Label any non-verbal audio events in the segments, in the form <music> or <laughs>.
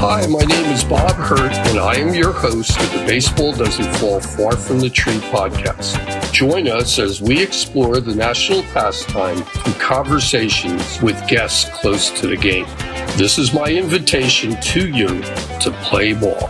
Hi, my name is Bob Hurt, and I am your host of the Baseball Doesn't Fall Far from the Tree podcast. Join us as we explore the national pastime through conversations with guests close to the game. This is my invitation to you to play ball.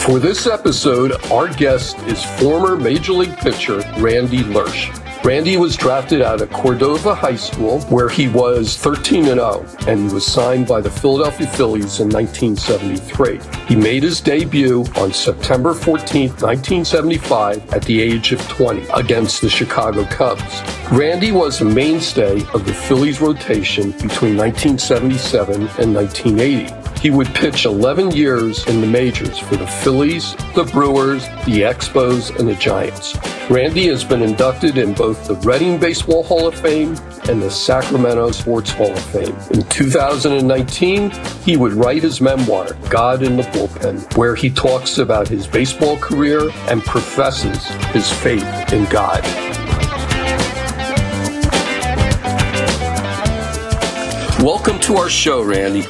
For this episode, our guest is former Major League pitcher Randy Lerch. Randy was drafted out of Cordova High School, where he was 13 and 0, and he was signed by the Philadelphia Phillies in 1973. He made his debut on September 14, 1975, at the age of 20 against the Chicago Cubs. Randy was a mainstay of the Phillies rotation between 1977 and 1980. He would pitch 11 years in the majors for the Phillies, the Brewers, the Expos, and the Giants. Randy has been inducted in both the Reading Baseball Hall of Fame and the Sacramento Sports Hall of Fame. In 2019, he would write his memoir, God in the Bullpen, where he talks about his baseball career and professes his faith in God. Welcome to our show, Randy.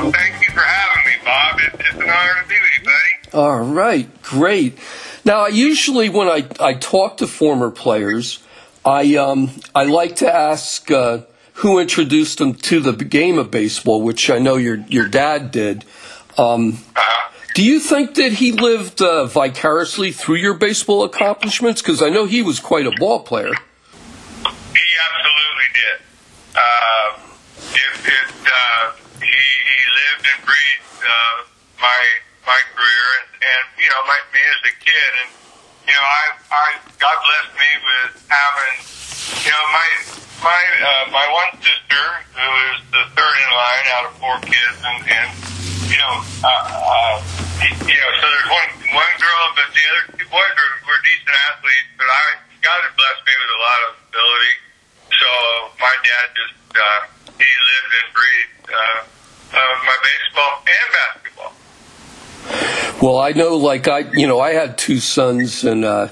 Oh, thank you for having me, Bob. It's, an honor to be with you, buddy. All right, great. Now, usually when I, I talk to former players, I um, I like to ask uh, who introduced them to the game of baseball, which I know your your dad did. Um, uh-huh. Do you think that he lived uh, vicariously through your baseball accomplishments? Because I know he was quite a ball player. He absolutely did. Uh, it, it, uh, lived and breathed uh, my my career, and, and you know, my, me as a kid, and you know, I, I God blessed me with having, you know, my my uh, my one sister who is the third in line out of four kids, and and you know, uh, uh, you know, so there's one one girl, but the other two boys were, were decent athletes, but I God had blessed me with a lot of ability, so my dad just uh, he lived and breathed uh, uh, my baseball and basketball. Well, I know, like I, you know, I had two sons, and uh,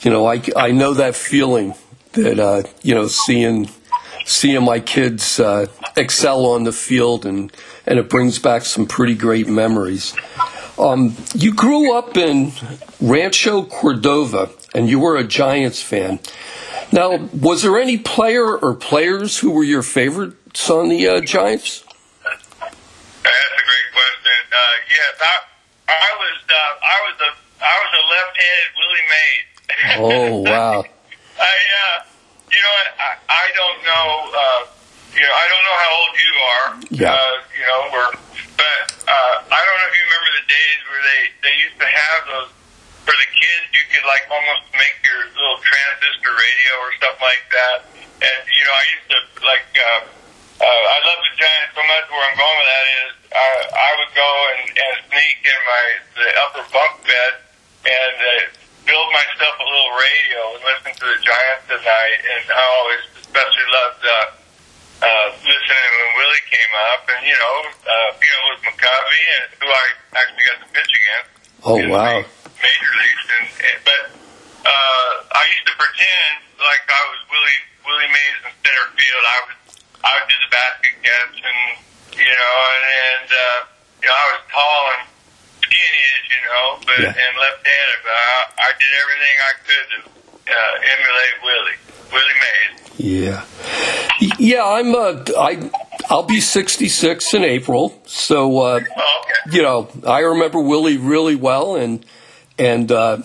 you know, I I know that feeling that uh, you know, seeing seeing my kids uh, excel on the field, and and it brings back some pretty great memories. Um, you grew up in Rancho Cordova, and you were a Giants fan. Now, was there any player or players who were your favorites on the uh, Giants? Yes, I, I was uh, I was a I was a left-handed Willie Mays. oh wow! <laughs> I uh, you know I I don't know uh, you know I don't know how old you are. Yeah. Uh, you know we're but uh, I don't know if you remember the days where they they used to have those for the kids. You could like almost make your little transistor radio or stuff like that. And you know I used to like. Uh, uh, I love the Giants so much. Where I'm going with that is, I, I would go and, and sneak in my the upper bunk bed and uh, build myself a little radio and listen to the Giants at night. And I always especially loved uh, uh, listening when Willie came up, and you know, uh, you know, it was McCovey, and who I actually got to pitch against. Oh wow! Major leagues, and, and but uh, I used to pretend like I was Willie Willie Mays in center field. I was I would do the basket catch, and you know, and, and uh, you know, I was tall and skinny, as you know, but yeah. and left-handed. But I, I did everything I could to uh, emulate Willie, Willie Mays. Yeah, yeah. I'm. Uh, I. I'll be 66 in April, so uh, oh, okay. you know I remember Willie really well, and and uh,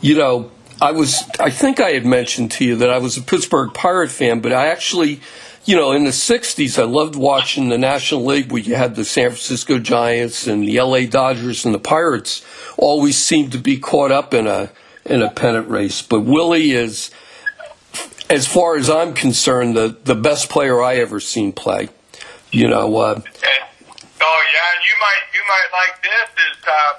you know I was. I think I had mentioned to you that I was a Pittsburgh Pirate fan, but I actually you know, in the 60s, I loved watching the National League where you had the San Francisco Giants and the LA Dodgers and the Pirates always seemed to be caught up in a in a pennant race. But Willie is, as far as I'm concerned, the, the best player I ever seen play. You know. Uh, oh yeah, and you might you might like this is uh,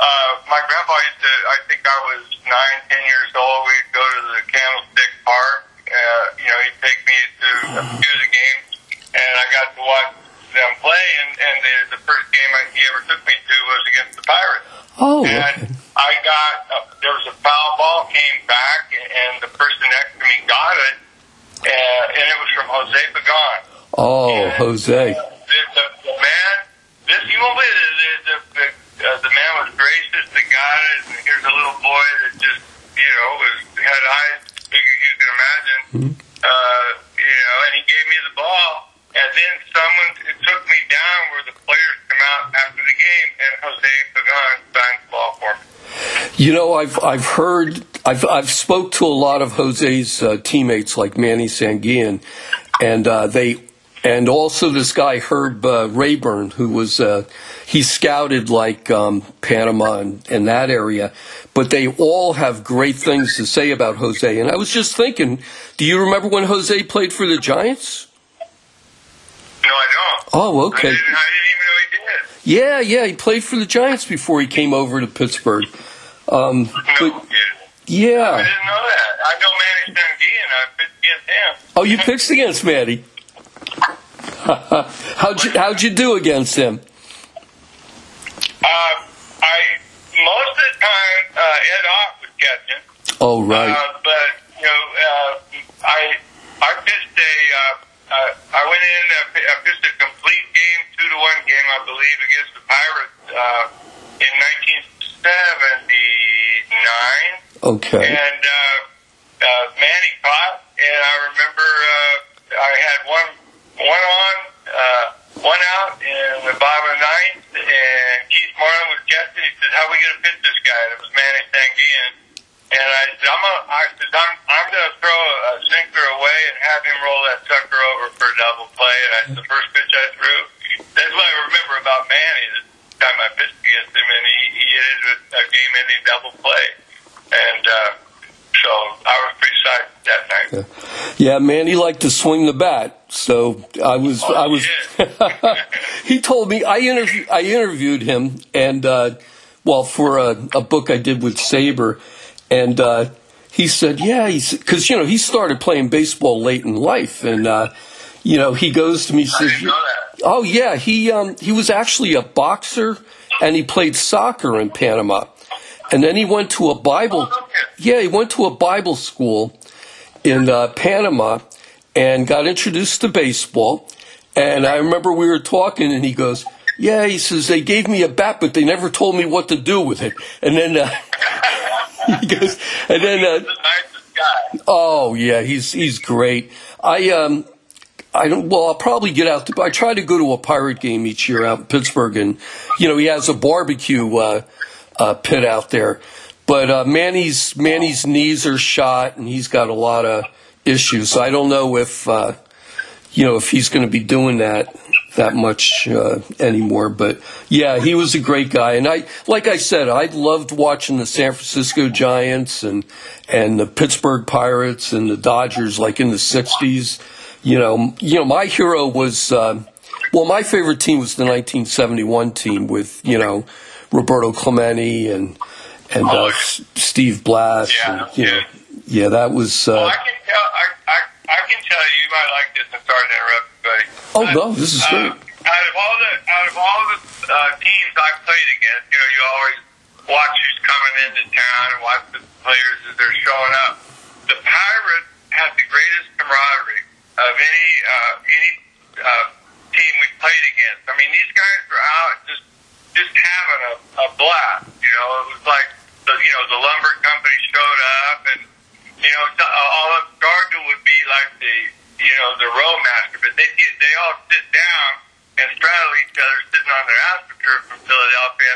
uh, my grandpa used to. I think I was nine, ten years old. We'd go to the Candlestick Park uh, you know, he'd take me to a few of the games, and I got to watch them play. And, and the, the first game he ever took me to was against the Pirates. Oh. And I got a, there was a foul ball came back, and the person next to me got it, and, and it was from Jose Pagan. Oh, and, Jose. Uh, You know, I've I've heard I've I've spoke to a lot of Jose's uh, teammates like Manny Sanguillen, and uh, they and also this guy Herb uh, Raybourn, who was uh, he scouted like um, Panama and, and that area, but they all have great things to say about Jose. And I was just thinking, do you remember when Jose played for the Giants? No, I don't. Oh, I okay. didn't, I didn't even know he did. Yeah, yeah, he played for the Giants before he came over to Pittsburgh. Um, No, but. I yeah. didn't know that. I know Manny Sanguillen. I pitched against him. Oh, you pitched against Manny. <laughs> how'd you How'd you do against him? Uh, I most of the time uh, Ed Ott was catching, Oh, right. uh, but you know uh, I I pitched a uh, uh, I went in uh, I pitched a complete game two to one game I believe against the Pirates uh, in 1979 Okay. and uh, uh, Manny caught, and I remember uh, I had one one on, uh, one out in the bottom of the ninth, and Keith Moreland was catching. He said, "How are we going to pitch this guy?" And it was Manny Sanguillen, and I said, "I'm gonna, I said, I'm, I'm to throw a sinker away and have him roll that sucker over for a double play." And I, the first pitch I threw, that's what I remember about Manny. The time I pitched against him, and he, he hit it with a game-ending double play, and. uh so I was pretty psyched that night. Yeah, Manny liked to swing the bat, so I was I was. <laughs> he told me I interview I interviewed him, and uh, well, for a, a book I did with SABR, and uh, he said, yeah, he's because you know he started playing baseball late in life, and uh, you know he goes to me, says, didn't know that. Oh yeah, he um he was actually a boxer and he played soccer in Panama. And then he went to a Bible Oh. Yeah, he went to a Bible school in uh, Panama and got introduced to baseball. And I remember we were talking and he goes, "Yeah, he says they gave me a bat but they never told me what to do with it." And then uh, <laughs> he goes and then uh, the nicest guy. Oh yeah, he's he's great. I um I don't well I'll probably get out to I try to go to a pirate game each year out in Pittsburgh and you know he has a barbecue uh, uh pit out there. But uh Manny's Manny's knees are shot and he's got a lot of issues. So I don't know if uh you know if he's going to be doing that that much uh, anymore but yeah he was a great guy and I like I said I loved watching the San Francisco Giants and and the Pittsburgh Pirates and the Dodgers like in the 60s you know you know my hero was uh, well my favorite team was the 1971 team with you know Roberto Clemente and and uh, S- Steve Blass Yeah, and, you know yeah. yeah that was uh, Well, I can tell. I, I, I can tell you. You might like this. I'm sorry to interrupt, you, buddy. Oh, But, no, this is uh, great. Out of all the out of all the uh, teams I played against, you know, you always watch who's coming into town and watch the players as they're showing up. The Pirates had the greatest camaraderie of any uh, any uh, team we played against. I mean, these guys were out just just having a, a blast. You know, it was like the you know the lumber company showed up and you know, so- uh, all of Stargell would be like the, you know, the roadmaster, but they get, they all sit down and straddle each other, sitting on their astroturf from Philadelphia,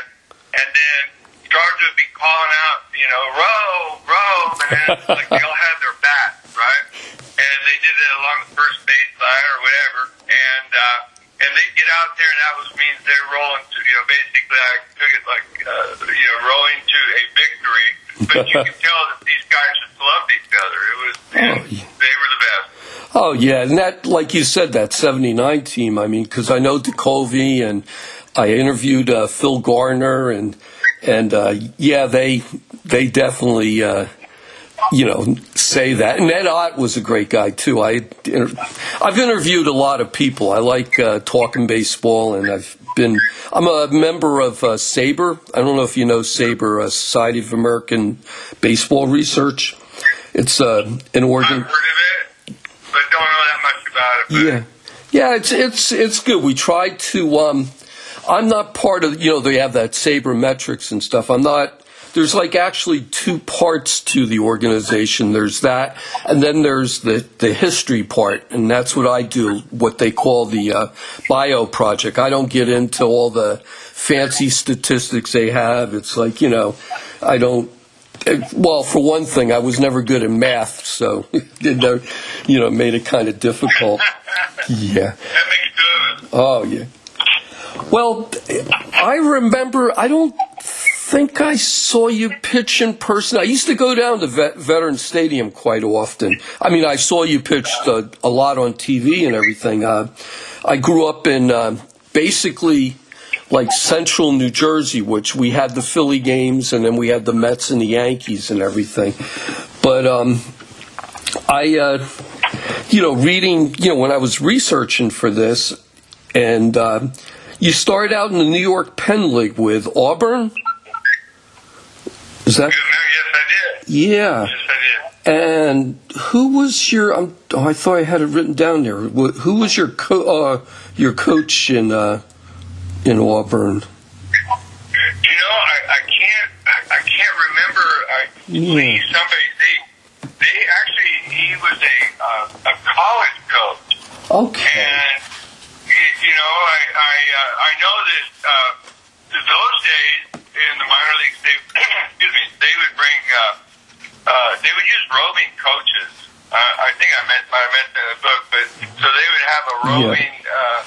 and then Stargell would be calling out, you know, row, row, and then <laughs> like they all had their bats, right? And they did it along the first baseline or whatever, and uh, and they get out there, and that was means they're rolling to, you know, basically I took it like, uh, you know, rolling to a victory, but you could tell that these guys just loved each other. It was, Oh, <laughs> yeah. they were the best. Oh yeah, and that, like you said, that '79 team. I mean, because I know DeCovey, and I interviewed uh, Phil Garner, and and uh, yeah, they they definitely uh, you know say that. And Ed Ott was a great guy too. I I've interviewed a lot of people. I like uh, talking baseball, and I've been I'm a member of uh, SABR. I don't know if you know SABR, uh, Society of American Baseball Research. It's uh, an I've heard of it, but don't know that much about it. Yeah. Yeah, it's it's it's good. We try to. Um, I'm not part of. You know, they have that Saber metrics and stuff. I'm not. There's like actually two parts to the organization. There's that, and then there's the the history part, and that's what I do. What they call the uh, bio project. I don't get into all the fancy statistics they have. It's like you know, I don't well, for one thing, I was never good at math, so <laughs> you know, made it kind of difficult. Yeah. That makes good. Oh yeah. Well, I remember. I don't think I saw you pitch in person. I used to go down to Vet- Veteran Stadium quite often. I mean, I saw you pitch a, a lot on TV and everything. Uh, I grew up in uh, basically like central New Jersey, which we had the Philly games and then we had the Mets and the Yankees and everything. But um, I, uh, you know, reading, you know, when I was researching for this, and uh, you started out in the New York Penn League with Auburn. Is that? Yes, I did. Yeah. Yes, I did. And who was your? Um, oh, I thought I had it written down there. Who was your co- uh, your coach in uh, in Auburn? You know, I, I can't I, I can't remember. I, yeah. Somebody they they actually he was a uh, a college coach. Okay. And you know, I I uh, I know that uh, those days in the minor leagues, they <coughs> excuse me, they would bring uh, uh, they would use roving coaches. Uh, I think I meant I mentioned in the book, but so they would have a roving, yeah. uh,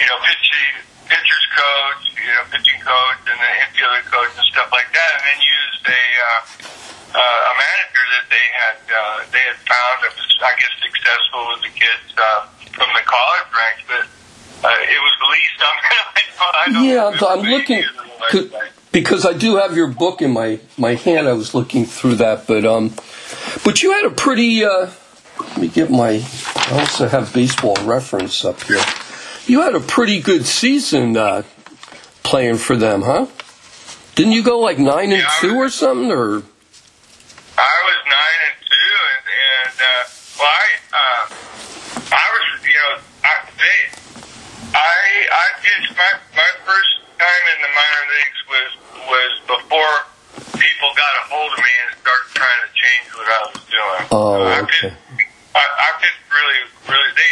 you know, pitching pitcher's coach, you know, pitching coach, and the infielder coach and stuff like that, and then used a uh, uh, a manager that they had uh, they had found that was, I guess, successful with the kids uh, from the college ranks, but. Uh, it was the least I'm. <laughs> I yeah, I'm looking because I do have your book in my my hand. I was looking through that, but um, but you had a pretty. Uh, let me get my. I also have baseball reference up here. You had a pretty good season uh, playing for them, huh? Didn't you go like nine and two or something, or? I was nine and two, and, and uh, well, I uh, I was, you know, I they, I I pitched my my first time in the minor leagues was was before people got a hold of me and started trying to change what I was doing. Oh, okay. I I, I pitched really, really. They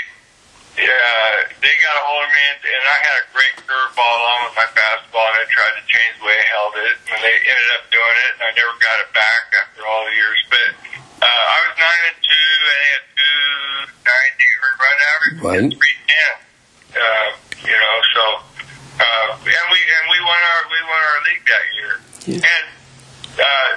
yeah, they got a hold of me, and, and I had a great curveball along with my fastball, and I tried to change the way I held it, and they ended up doing it, and I never got it back after all the years. But uh, I was nine and two, and they had two ninety run average, right. three ten. Uh, you know, so uh, and we and we won our we won our league that year, yeah. and uh,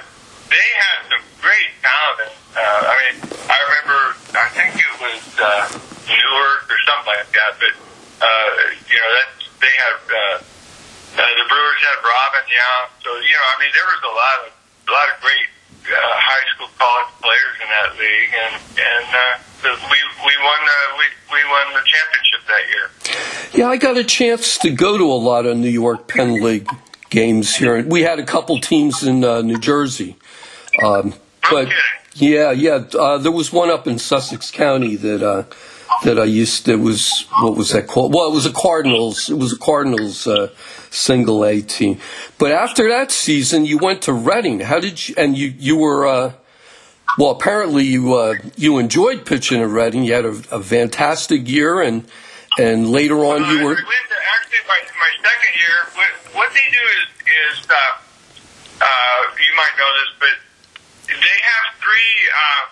they had some great talent. Uh, I mean, I remember, I think it was. Uh, Newark or something like that. But uh, you know, that they had uh, uh, the Brewers had Robin Yount, so you know, I mean, there was a lot of a lot of great uh, high school, college players in that league, and and uh, we we won the we we won the championship that year. Yeah, I got a chance to go to a lot of New York Penn League games here. We had a couple teams in uh, New Jersey, um, but. Yeah, yeah. Uh, there was one up in Sussex County that uh, that I used. It was what was that called? Well, it was a Cardinals. It was a Cardinals uh, single A team. But after that season, you went to Reading. How did you? And you you were. Uh, well, apparently you uh, you enjoyed pitching at Reading. You had a, a fantastic year, and and later on you were. I went to Actually, my, my second year, what, what they do is is uh, uh, you might know this, but they have three uh,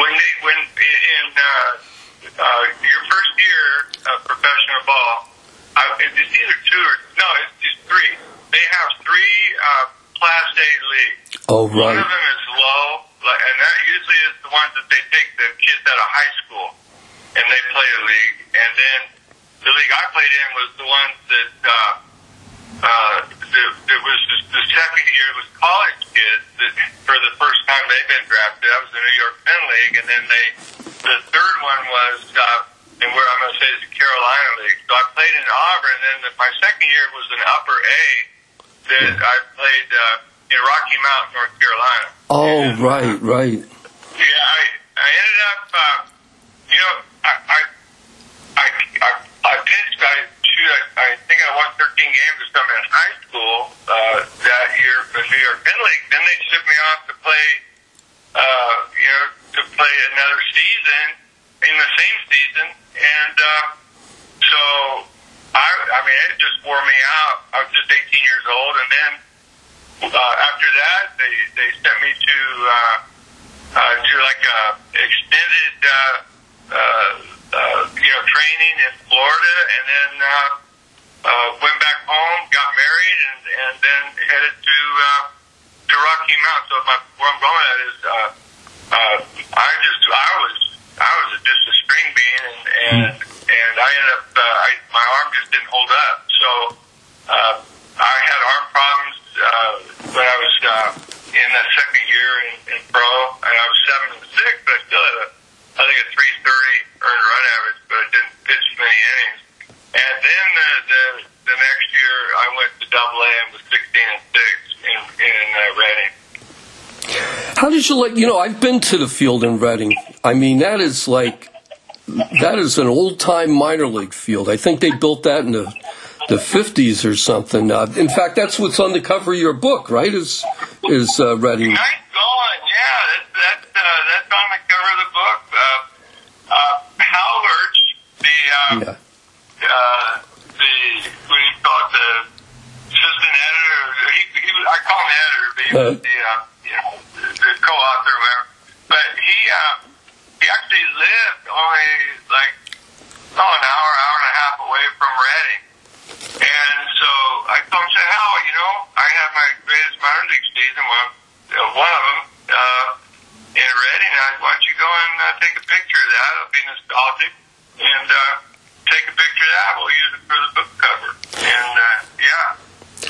when they when in uh, uh, your first year of professional ball, uh, it's either two or no, it's just three. They have three uh, Class A leagues. Oh, right. One of them is low, like, and that usually is the ones that they take the kids out of high school and they play a league. And then the league I played in was the one that uh, uh, it was just the second year was college kids that for the first time they've been drafted. That was the New York Penn League, and then they the third one was uh, and where I'm going to say is the Carolina League. So I played in Auburn, and then the, my second year was an Upper A. That yeah. I played uh, in Rocky Mount, North Carolina. Oh, and, uh, right, right. Yeah, I, I ended up, uh, you know, I I, I, I, pitched. I shoot. I, I think I won 13 games or something in high school uh, that year for New York Penn League. Then they shipped me off to play. Uh, you know, to play another season in the same season, and uh, so I, I mean, it just wore me out. I was just 18 years old, and then uh, after that, they they sent me to uh, uh, to like a extended uh, uh, uh, you know training in Florida, and then uh, uh, went back home, got married, and and then headed to uh, to Rocky Mount. So my where I'm going at is uh, uh, I just I was I was just a string bean, and and and I ended up uh, I, my arm just didn't hold up. So uh, I had arm problems uh, when I was uh, in that second year in, in pro, and I was seven and six, but I still had a I think a three thirty earned run average, but I didn't pitch many innings. And then the the, the next year I went to Double A and was sixteen and six in in uh, Reading. How did you like? You know, I've been to the field in Reading. I mean, that is like that is an old time minor league field. I think they built that in the the fifties or something. Uh, in fact, that's what's on the cover of your book, right? Is is uh, Reading? Nice going, yeah. That's that's, uh, that's on the cover of the book. Uh, uh, Lurch, the uh, Yeah. uh, the what do you call it, the assistant editor. He, he was, I call him the editor, but he was Uh. the uh, you know the, the co-author, or whatever. But he uh, he actually lived only like oh an hour, hour and a half away from Reading. And so I told him, said, Hal, you know, I have my greatest minor league season, one, uh, one of them, uh, in Reading. I, why don't you go and uh, take a picture of that? It'll be nostalgic. And uh, take a picture of that. We'll use it for the book cover. And uh, yeah,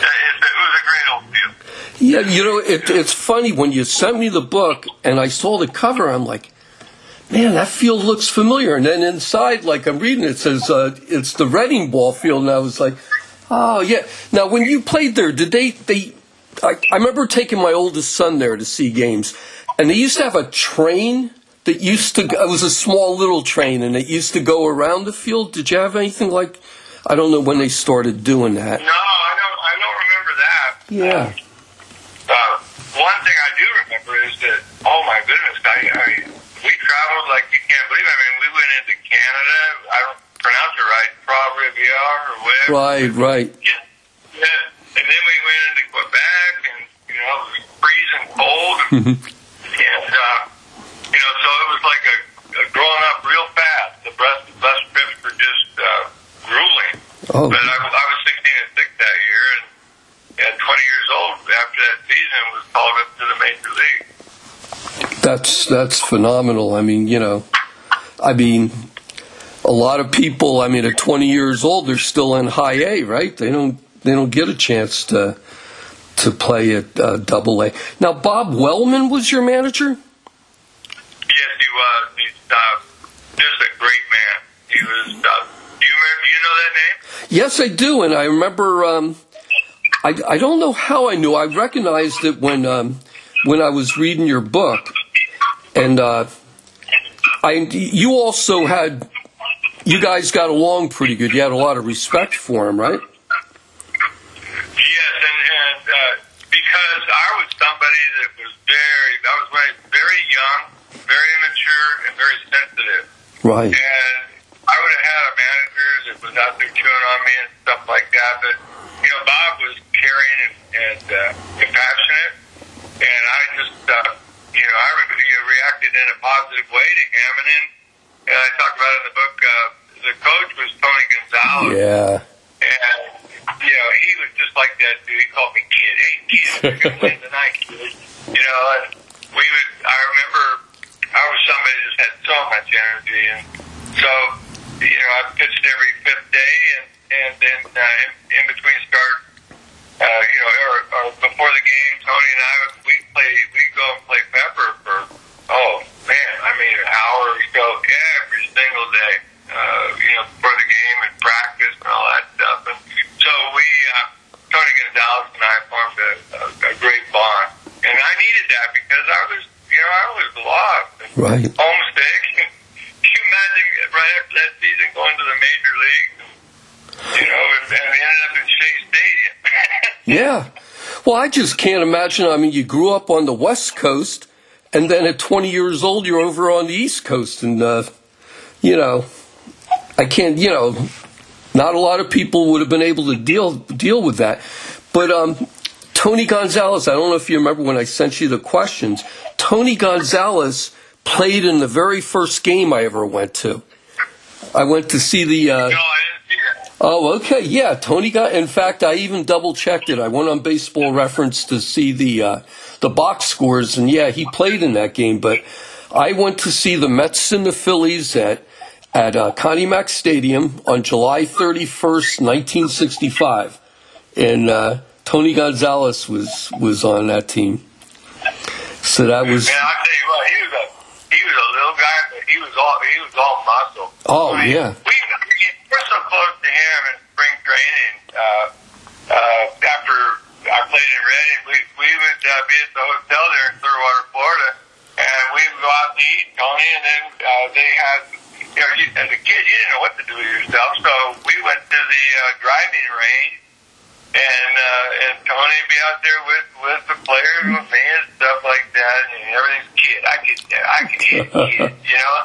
it, it was a great old field. Yeah, you know, it, it's funny when you sent me the book and I saw the cover. I'm like, man, that field looks familiar. And then inside, like I'm reading, it says uh, it's the Reading ball field, and I was like, oh yeah. Now, when you played there, did they they? I, I remember taking my oldest son there to see games, and they used to have a train that used to. It was a small little train, and it used to go around the field. Did you have anything like? I don't know when they started doing that. No, I don't. I don't remember that. Yeah. Uh, one thing I do remember is that, oh my goodness, I, I traveled like you can't believe. I mean, we went into Canada. I don't pronounce it right, Trois Rivières or whatever. Right, right. Yeah. yeah. And then we went into Quebec, and you know, it was freezing cold, and, <laughs> and uh, you know, so it was like a, a growing up real fast. The bus bus trips were just uh, grueling. Oh, But I, was- I was 16 and 6 that year, and at 20 years old, after that season, was called up to the major league. That's that's phenomenal. I mean, you know, I mean, a lot of people. I mean, at 20 years old, they're still in high A, right? They don't they don't get a chance to to play at uh, Double A. Now, Bob Wellman was your manager. Yes, he was. He's uh, just a great man. He was. Uh, do you remember? Do you know that name? Yes, I do, and I remember. Um, I I don't know how I knew. I recognized it when um, when I was reading your book, and uh, I you also had you guys got along pretty good. You had a lot of respect for him, right? Yes, and, and uh, because I was somebody that was very, I was very, very young, very immature, and very sensitive. Right. And I would have had a manager that was out there chewing on me and stuff like that. But you know, Bob was caring and, and uh, compassionate, and I just, uh, you know, I re- you reacted in a positive way to him. And then, and I talked about in the book. Uh, the coach was Tony Gonzalez. Yeah. And, you know, he was just like that dude. He called me kid. Hey, kid, we're to <laughs> win tonight, kid. You know, and we would, I remember I was somebody that just had so much energy. And so, you know, I pitched every fifth day. And, and then uh, in, in between start, uh, you know, or, or before the game, Tony and I, we play, we go and play Pepper for, oh, man, I mean, an hour or so every single day, uh, you know, before the game and practice and all that stuff. And so we, uh, Tony Gonzalez and I formed a, a, a great bond. And I needed that because I was, you know, I was lost. And Right. Can you imagine right after that season going to the major leagues? You know, and, and we ended up in Shea Yeah. Well, I just can't imagine. I mean, you grew up on the West Coast, and then at 20 years old, you're over on the East Coast, and uh, you know, I can't. You know, not a lot of people would have been able to deal deal with that. But um, Tony Gonzalez, I don't know if you remember when I sent you the questions. Tony Gonzalez played in the very first game I ever went to. I went to see the. Uh, No, I. Oh, okay. Yeah, Tony got. In fact, I even double checked it. I went on Baseball Reference to see the uh, the box scores, and yeah, he played in that game. But I went to see the Mets and the Phillies at at uh, Connie Mack Stadium on July thirty first, nineteen sixty five, and uh, Tony Gonzalez was was on that team. So that was. Yeah, I tell you what, he was a he was a little guy, but he was all he was all muscle. Oh, I mean, yeah. We we're so close to him in spring training. Uh, uh, after I played in Reading, we we would uh, be at the hotel there in Clearwater, Florida, and we would go out to eat, Tony, and then uh, they had. You know, you, as a kid, you didn't know what to do with yourself, so we went to the uh, driving range, and uh, and Tony be out there with with the players with me and stuff like that, and everything's kid. I could I could hit kid, you know.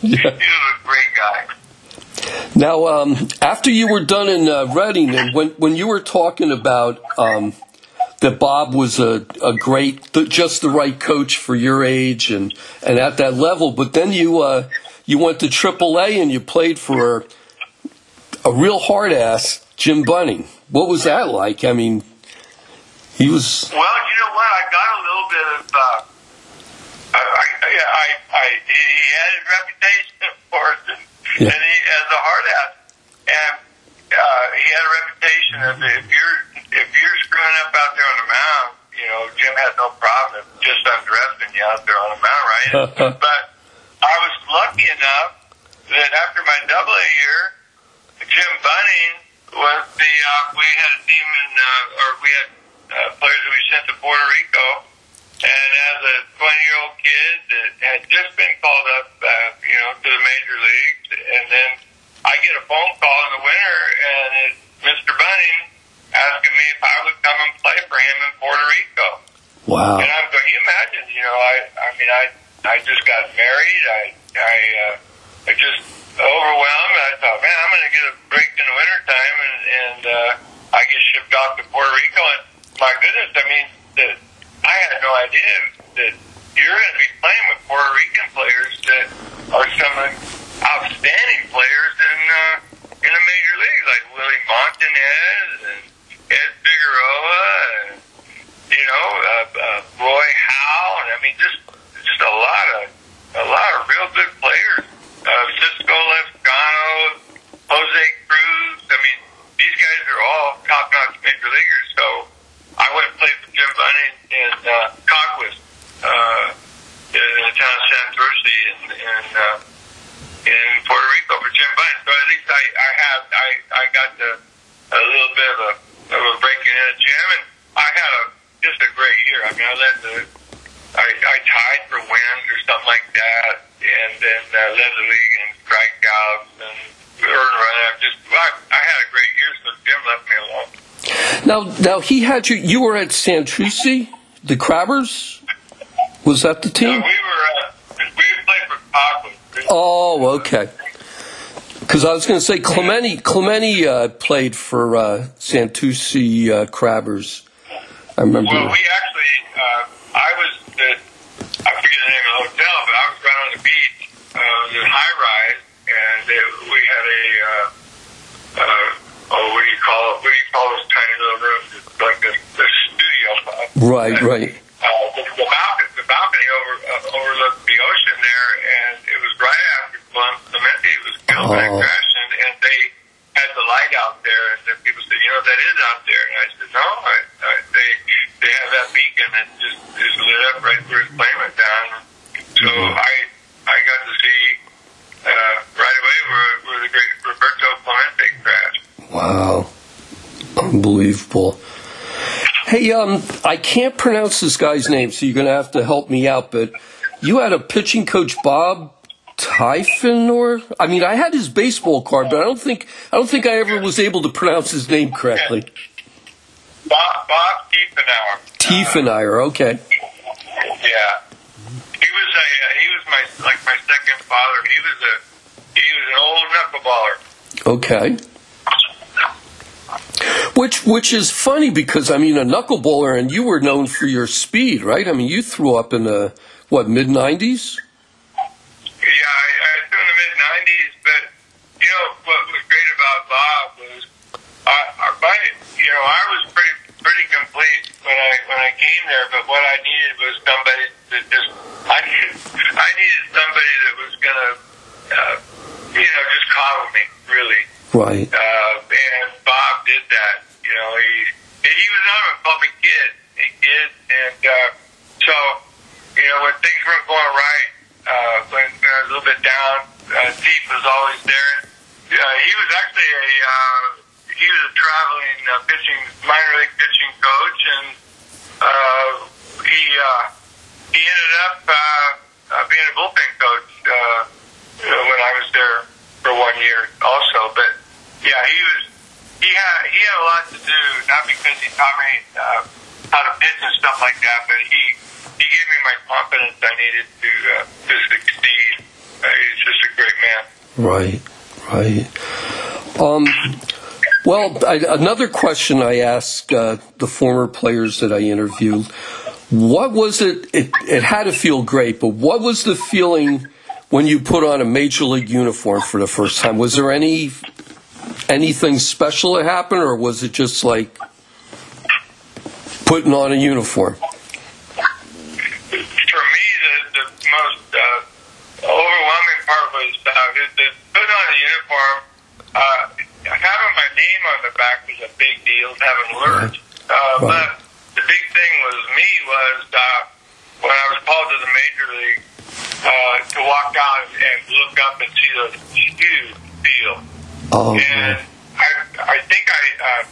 <laughs> He was a great guy. Now, um, after you were done in uh, Reading, and when when you were talking about um, that Bob was a, a great, th- just the right coach for your age and, and at that level, but then you uh, you went to AAA and you played for a real hard ass Jim Bunning. What was that like? I mean, he was. Well, you know what? I got a little bit of. Uh, I, I, I, I, he had his reputation, and, Yeah. and he as a hard ass, and uh, he had a reputation of if you're if you're screwing up out there on the mound, you know, Jim had no problem just undressing you out there on the mound, right? <laughs> but I was lucky enough that after my double A year, Jim Bunning was the uh, we had a team in uh, or we had uh, players that we sent to Puerto Rico, and as a 20 year old kid that had just been called up, uh, you know, to the major leagues, and then I get a phone call in the winter, and it's Mr. Bunning asking me if I would come and play for him in Puerto Rico. Wow. And I'm going. You imagine, you know, I, I mean, I, I just got married. I, I, uh, I just overwhelmed. I thought, man, I'm going to get a break in the wintertime, and, and uh, I get shipped off to Puerto Rico. And my goodness, I mean, that I had no idea that you're going to be playing with Puerto Rican players that are some outstanding players in uh, in the major leagues, like Willie Montanez and Ed Figueroa and you know, uh, uh, Roy Howe, and I mean, just just a lot of a lot of real good players. Uh, Sixto Lezcano, Jose Cruz. I mean, these guys are all top-notch major leaguers. So I went and played for Jim Bunning in uh, Caguas, uh, in the town of Santurce in in, uh, in Puerto Rico for Jim Bunning. So at least I I have I I got the a little bit of a of a breaking in at Jim, and I had a just a great year. I mean, I led the I, I tied for wins or something like that, and then uh, led the league in strikeouts and earned run. I just I, I had a great year, so Jim left me alone. Now, now he had you. You were at Santurce, the Crabbers. Was that the team? we were uh, we played for Cocklin. Oh, okay. Because I was going to say Clemente. Clemente uh, played for uh, Santurce uh, Crabbers. I remember. Well, we actually, uh, I was, the, I forget the name of the hotel, but I was right on the beach, uh, it was a high rise, it, we had a, uh, uh, oh, what do you call it? What do you call those tiny little rooms? It's like a, a studio. right, right. Uh, the, the balcony, the balcony over, uh, overlooked the ocean there, and it was right after Clem- Clemente was killed by a Oh. crash, and, and they had the light out there, and then people said, you know, that is out there. And I said, no, I, I, they they have that beacon that just is lit up right where his plane went down. So I I got to see uh, right away where, where the great Roberto Clemente crashed. Wow, unbelievable. Hey, um, I can't pronounce this guy's name, so you're going to have to help me out. But you had a pitching coach, Bob Typhon, or I mean, I had his baseball card, but I don't think I don't think I ever was able to pronounce his name correctly. Bob, Bob Tiefenauer. Tiefenauer, okay. Yeah, he was a uh, he was my like my second father. He was a he was an old knuckleballer. Okay. Which which is funny because I mean a knuckleballer and you were known for your speed, right? I mean you threw up in the what mid nineties. Yeah, I, I threw in the mid '90s, but you know what was great about Bob was I, I, my, you know, I was pretty pretty complete when I when I came there. But what I needed was somebody that just I needed I needed somebody that was gonna, uh, you know, just coddle me really. Right. Uh, and Bob did that. You know, he he was not a public kid. He did, and uh, so you know when things weren't going right, uh, when, was a little bit down, uh, Steve was always there. Uh, he was actually a uh, he was a traveling uh, pitching minor league pitching coach, and uh, he uh, he ended up uh, uh, being a bullpen coach uh, when I was there for one year also. But yeah, he was he had he had a lot to do, not because he taught me uh, how to pitch and stuff like that, but he he gave me my confidence I needed to uh, to succeed. Uh, he's just a great man. Right, right. Um, well, I, another question I ask uh, the former players that I interview: What was it, it? It had to feel great, but what was the feeling when you put on a major league uniform for the first time? Was there any anything special that happened, or was it just like putting on a uniform? For me, the, the most uh, overwhelming part was uh, the, putting on a uniform. Uh, having my name on the back was a big deal. Having learned, uh, Right. but the big thing was me was uh, when I was called to the major league uh, to walk down and look up and see the huge field. Oh, And I, I think I, uh,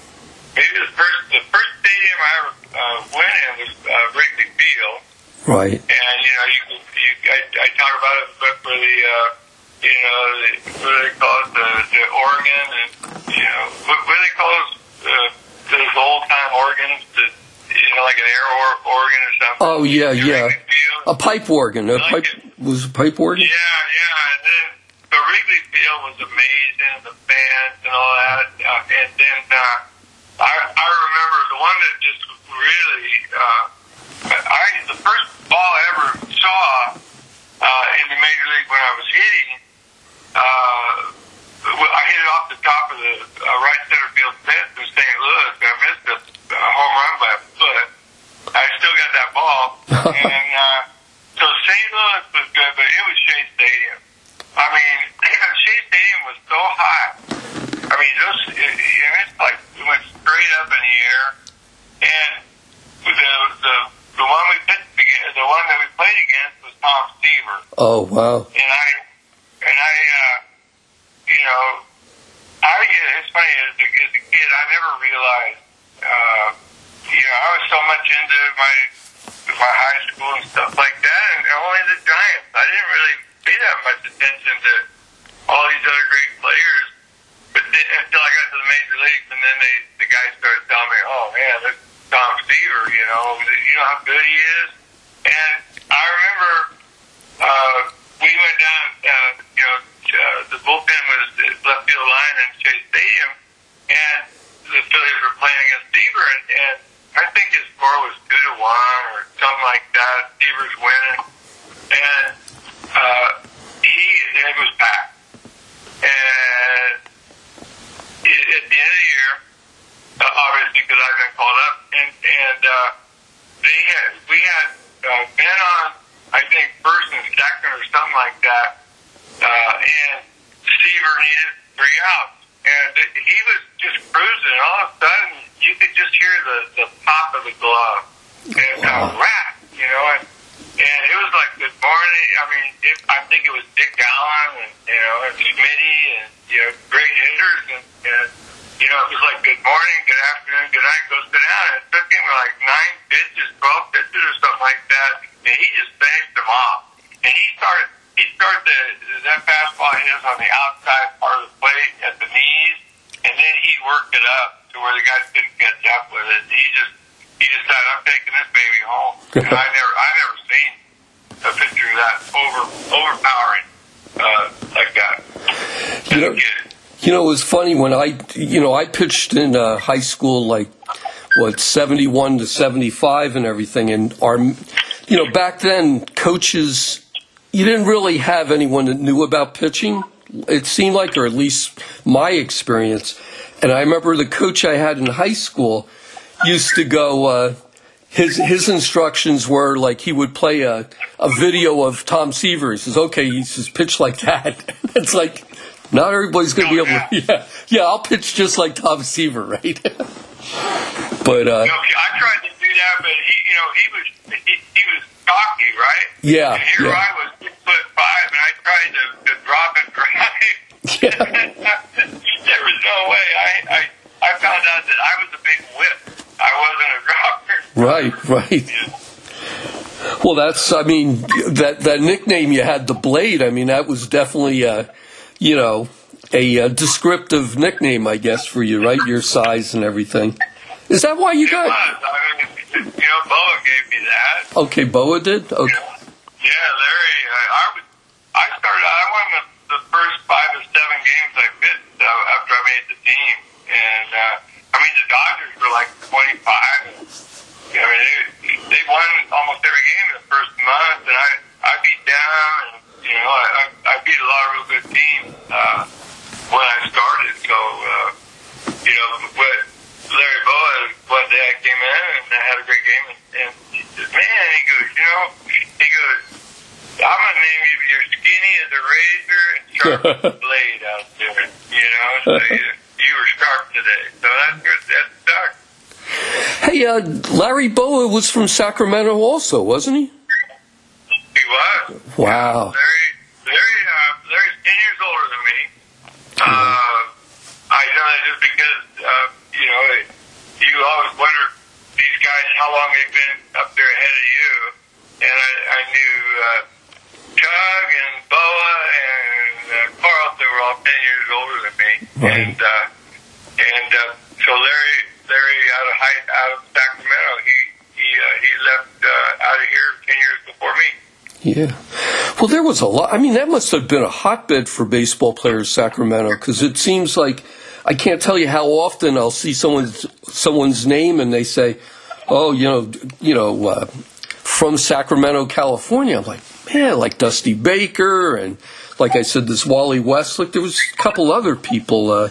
maybe the first, the first stadium I ever uh, went in was uh, Wrigley Field. right. And, you know, you, you I, I talk about it but for the, uh, you know, the, what do they call it, the, the organ and, you know, what, what do they call those, uh, those old time organs that, you know, like an air or, organ or something? Oh yeah, yeah. A pipe organ. A like pipe was a pipe organ. Yeah, yeah. And then the Wrigley Field was amazing, the fans and all that. Uh, and then uh, I, I remember the one that just really, uh, I the first ball I ever saw uh, in the major league when I was hitting. Uh, I hit it off the top of the uh, right center field fence in St. Louis. I missed a uh, home run by a foot. I still got that ball, <laughs> and uh, so St. Louis was good, but it was Shea Stadium. I mean, <clears throat> Shea Stadium was so high. I mean, those it, it, it's like it went straight up in the air, and the the the one we pitched against, the one that we played against was Tom Seaver, Oh wow. and I and I, uh, you know, I it's funny as a, as a kid, I never realized, uh, you know, I was so much into my my high school and stuff like that, and only the Giants. I didn't really pay that much attention to all these other great players, but then, until I got to the major leagues, and then they the guys started telling me, "Oh man, look, Tom Seaver, you know, you know how good he is." And I remember uh, we went down, uh, you know, uh, the bullpen was left field line in Shea Stadium, and the Phillies were playing against Seaver, and, and I think his score was two to one or something like that. Seaver's winning, and uh, he it was packed, and it, at the end of the year, uh, obviously because I've been called up, and and uh, they had we had uh, been on I think first and second or something like that, uh, and Seaver needed three outs, and he was just cruising. And all of a sudden, you could just hear the the pop of the glove and a rat, you know, and and it was like good morning. I mean, it, I think it was Dick Allen and you know and Smitty and you know great hitters and. and you know, it was like good morning, good afternoon, good night, go sit down. And it took him like nine pitches, twelve pitches or something like that, and he just finished them off. And he started, he started the, that fastball has on the outside part of the plate at the knees, and then he worked it up to where the guys couldn't catch up with it. He just he decided I'm taking this baby home. <laughs> and I never I never seen a pitcher that over overpowering uh, like that. You know, you know, it was funny when I, you know, I pitched in uh, high school like what seventy one to seventy five and everything, and our, you know, back then coaches, you didn't really have anyone that knew about pitching. It seemed like, or at least my experience. And I remember the coach I had in high school used to go. Uh, his his instructions were like he would play a, a video of Tom Seaver. He says, "Okay," he says, "Pitch like that." <laughs> it's like not everybody's going to be able to. Yeah, yeah, I'll pitch just like Tom Seaver, right? <laughs> but uh, no, I tried to do that, but he, you know, he was he, he was cocky, right? Yeah. And here yeah. I was six foot five, and I tried to, to drop and <laughs> drive. Yeah. there was no way. I, I I found out that I was a big whip. I wasn't a <laughs> dropper. Right, right. Well, that's, I mean, that, that nickname you had, the Blade, I mean, that was definitely, uh, you know, a, a descriptive nickname, I guess, for you, right? Your size and everything. Is that why you got? was. I mean, you know, Bowa gave me that. Okay, Bowa did. Okay. Yeah, Larry. I, I. I started. I won the, the first five or seven games I pitched uh, after I made the team, and uh, I mean the Dodgers were like twenty five. I mean they, they won almost every game in the first month, and I I beat them, and you know I I, I beat a lot of real good teams uh, when I started. So uh, you know, but Larry Bowa, one day I came in and I had a great game, and, and he says, "Man," he goes, "You know," he goes. I'm gonna name you. You're skinny as a razor and <laughs> sharp as a blade out there. You know, so you, you were sharp today. So that's good. That stuck. Hey, uh, Larry Bowa was from Sacramento also, wasn't he? He was. Wow. Larry, Larry, uh, Larry's ten years older than me. Uh, I know that just because uh, you know you always wonder these guys how long they've been up there ahead of you, and I, I knew uh, Tug and Bowa and uh, Carlton were all ten years older than me, Right. and uh, and uh, so Larry, Larry out of high, out of Sacramento, he he uh, he left uh, out of here ten years before me. Yeah. Well, there was a lot. I mean, that must have been a hotbed for baseball players, Sacramento, because it seems like I can't tell you how often I'll see someone's someone's name and they say, "Oh, you know, you know, uh, from Sacramento, California." I'm like, man, like Dusty Baker and like I said, this Wally West. Westlake. There was a couple other people. Uh,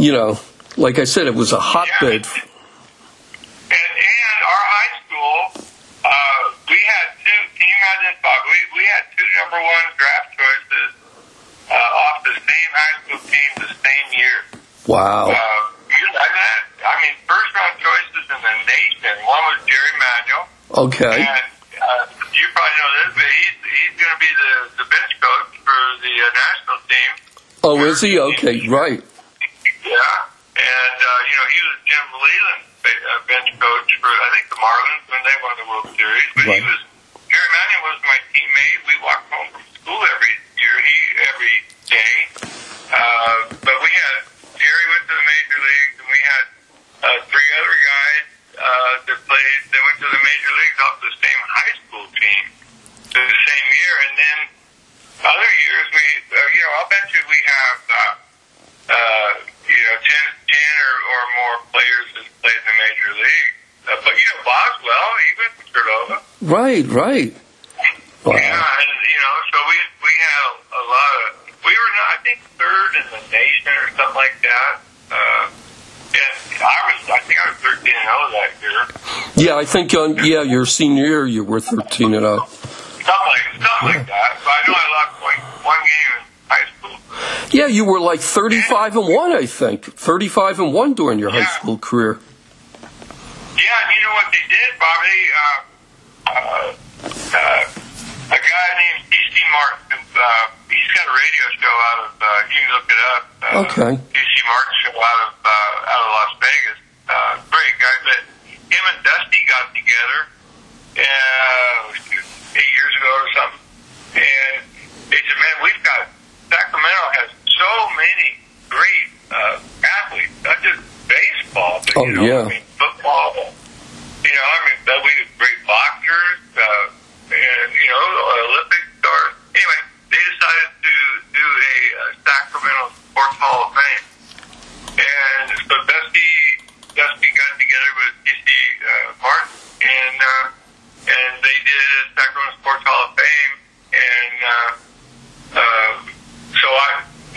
you know, like I said, it was a hotbed. And, and our high school, uh, we had two. Can you imagine, Bob? We we had two number one draft choices uh, off the same high school team the same year. Wow. Uh, you know that? I mean, first round choices in the nation. One was Jerry Manuel, Okay. and uh, you probably know this, but he's he's going to be the the bench coach for the uh, national team. Oh, is he? Okay, right. Yeah, and uh, you know he was Jim Leyland uh, bench coach for I think the Marlins when they won the World Series. But he was Jerry Manuel was my teammate. We walked home from school every year. He every day. Uh, but we had Jerry went to the major leagues, and we had uh, three other guys uh, that played. That went to the major leagues off the same high school team the same year, and then other years we, uh, you know, I'll bet you we have. Uh, uh, you know, 10, 10 or, or more players that played in the major league. Uh, but, you know, Boswell, to Cordova. Right, right. Wow. Yeah, and, you know, so we we had a, a lot of, we were, I think, third in the nation or something like that. Uh, and I was, I think I was 13 and 0 that year. Yeah, I think on yeah your senior year you were thirteen and oh. Something like, something like that. But I know I lost one, one game in high school. Yeah, you were like thirty-five and one, I think. Thirty-five and one during your high school career. Yeah, and you know what they did, Bobby? Uh, uh, uh, a guy named T.C. Martin, uh, he's got a radio show out of, uh, you can look it up. Uh, Okay. Martin show out of, uh, out of Las Vegas. Uh, great guy, but him and Dusty got together, uh, eight years ago or something, and they said, man, we've got, Sacramento has so many great, uh, athletes, not just baseball, but Oh, you know, yeah. I mean, football. You know, I mean, we have great boxers, uh, and you know, Olympic stars. Anyway, they decided to do a uh, Sacramento Sports Hall of Fame, and so Dusty Dusty got together with TC uh, Martin, and uh, and they did a Sacramento Sports Hall of Fame, and uh, uh, so I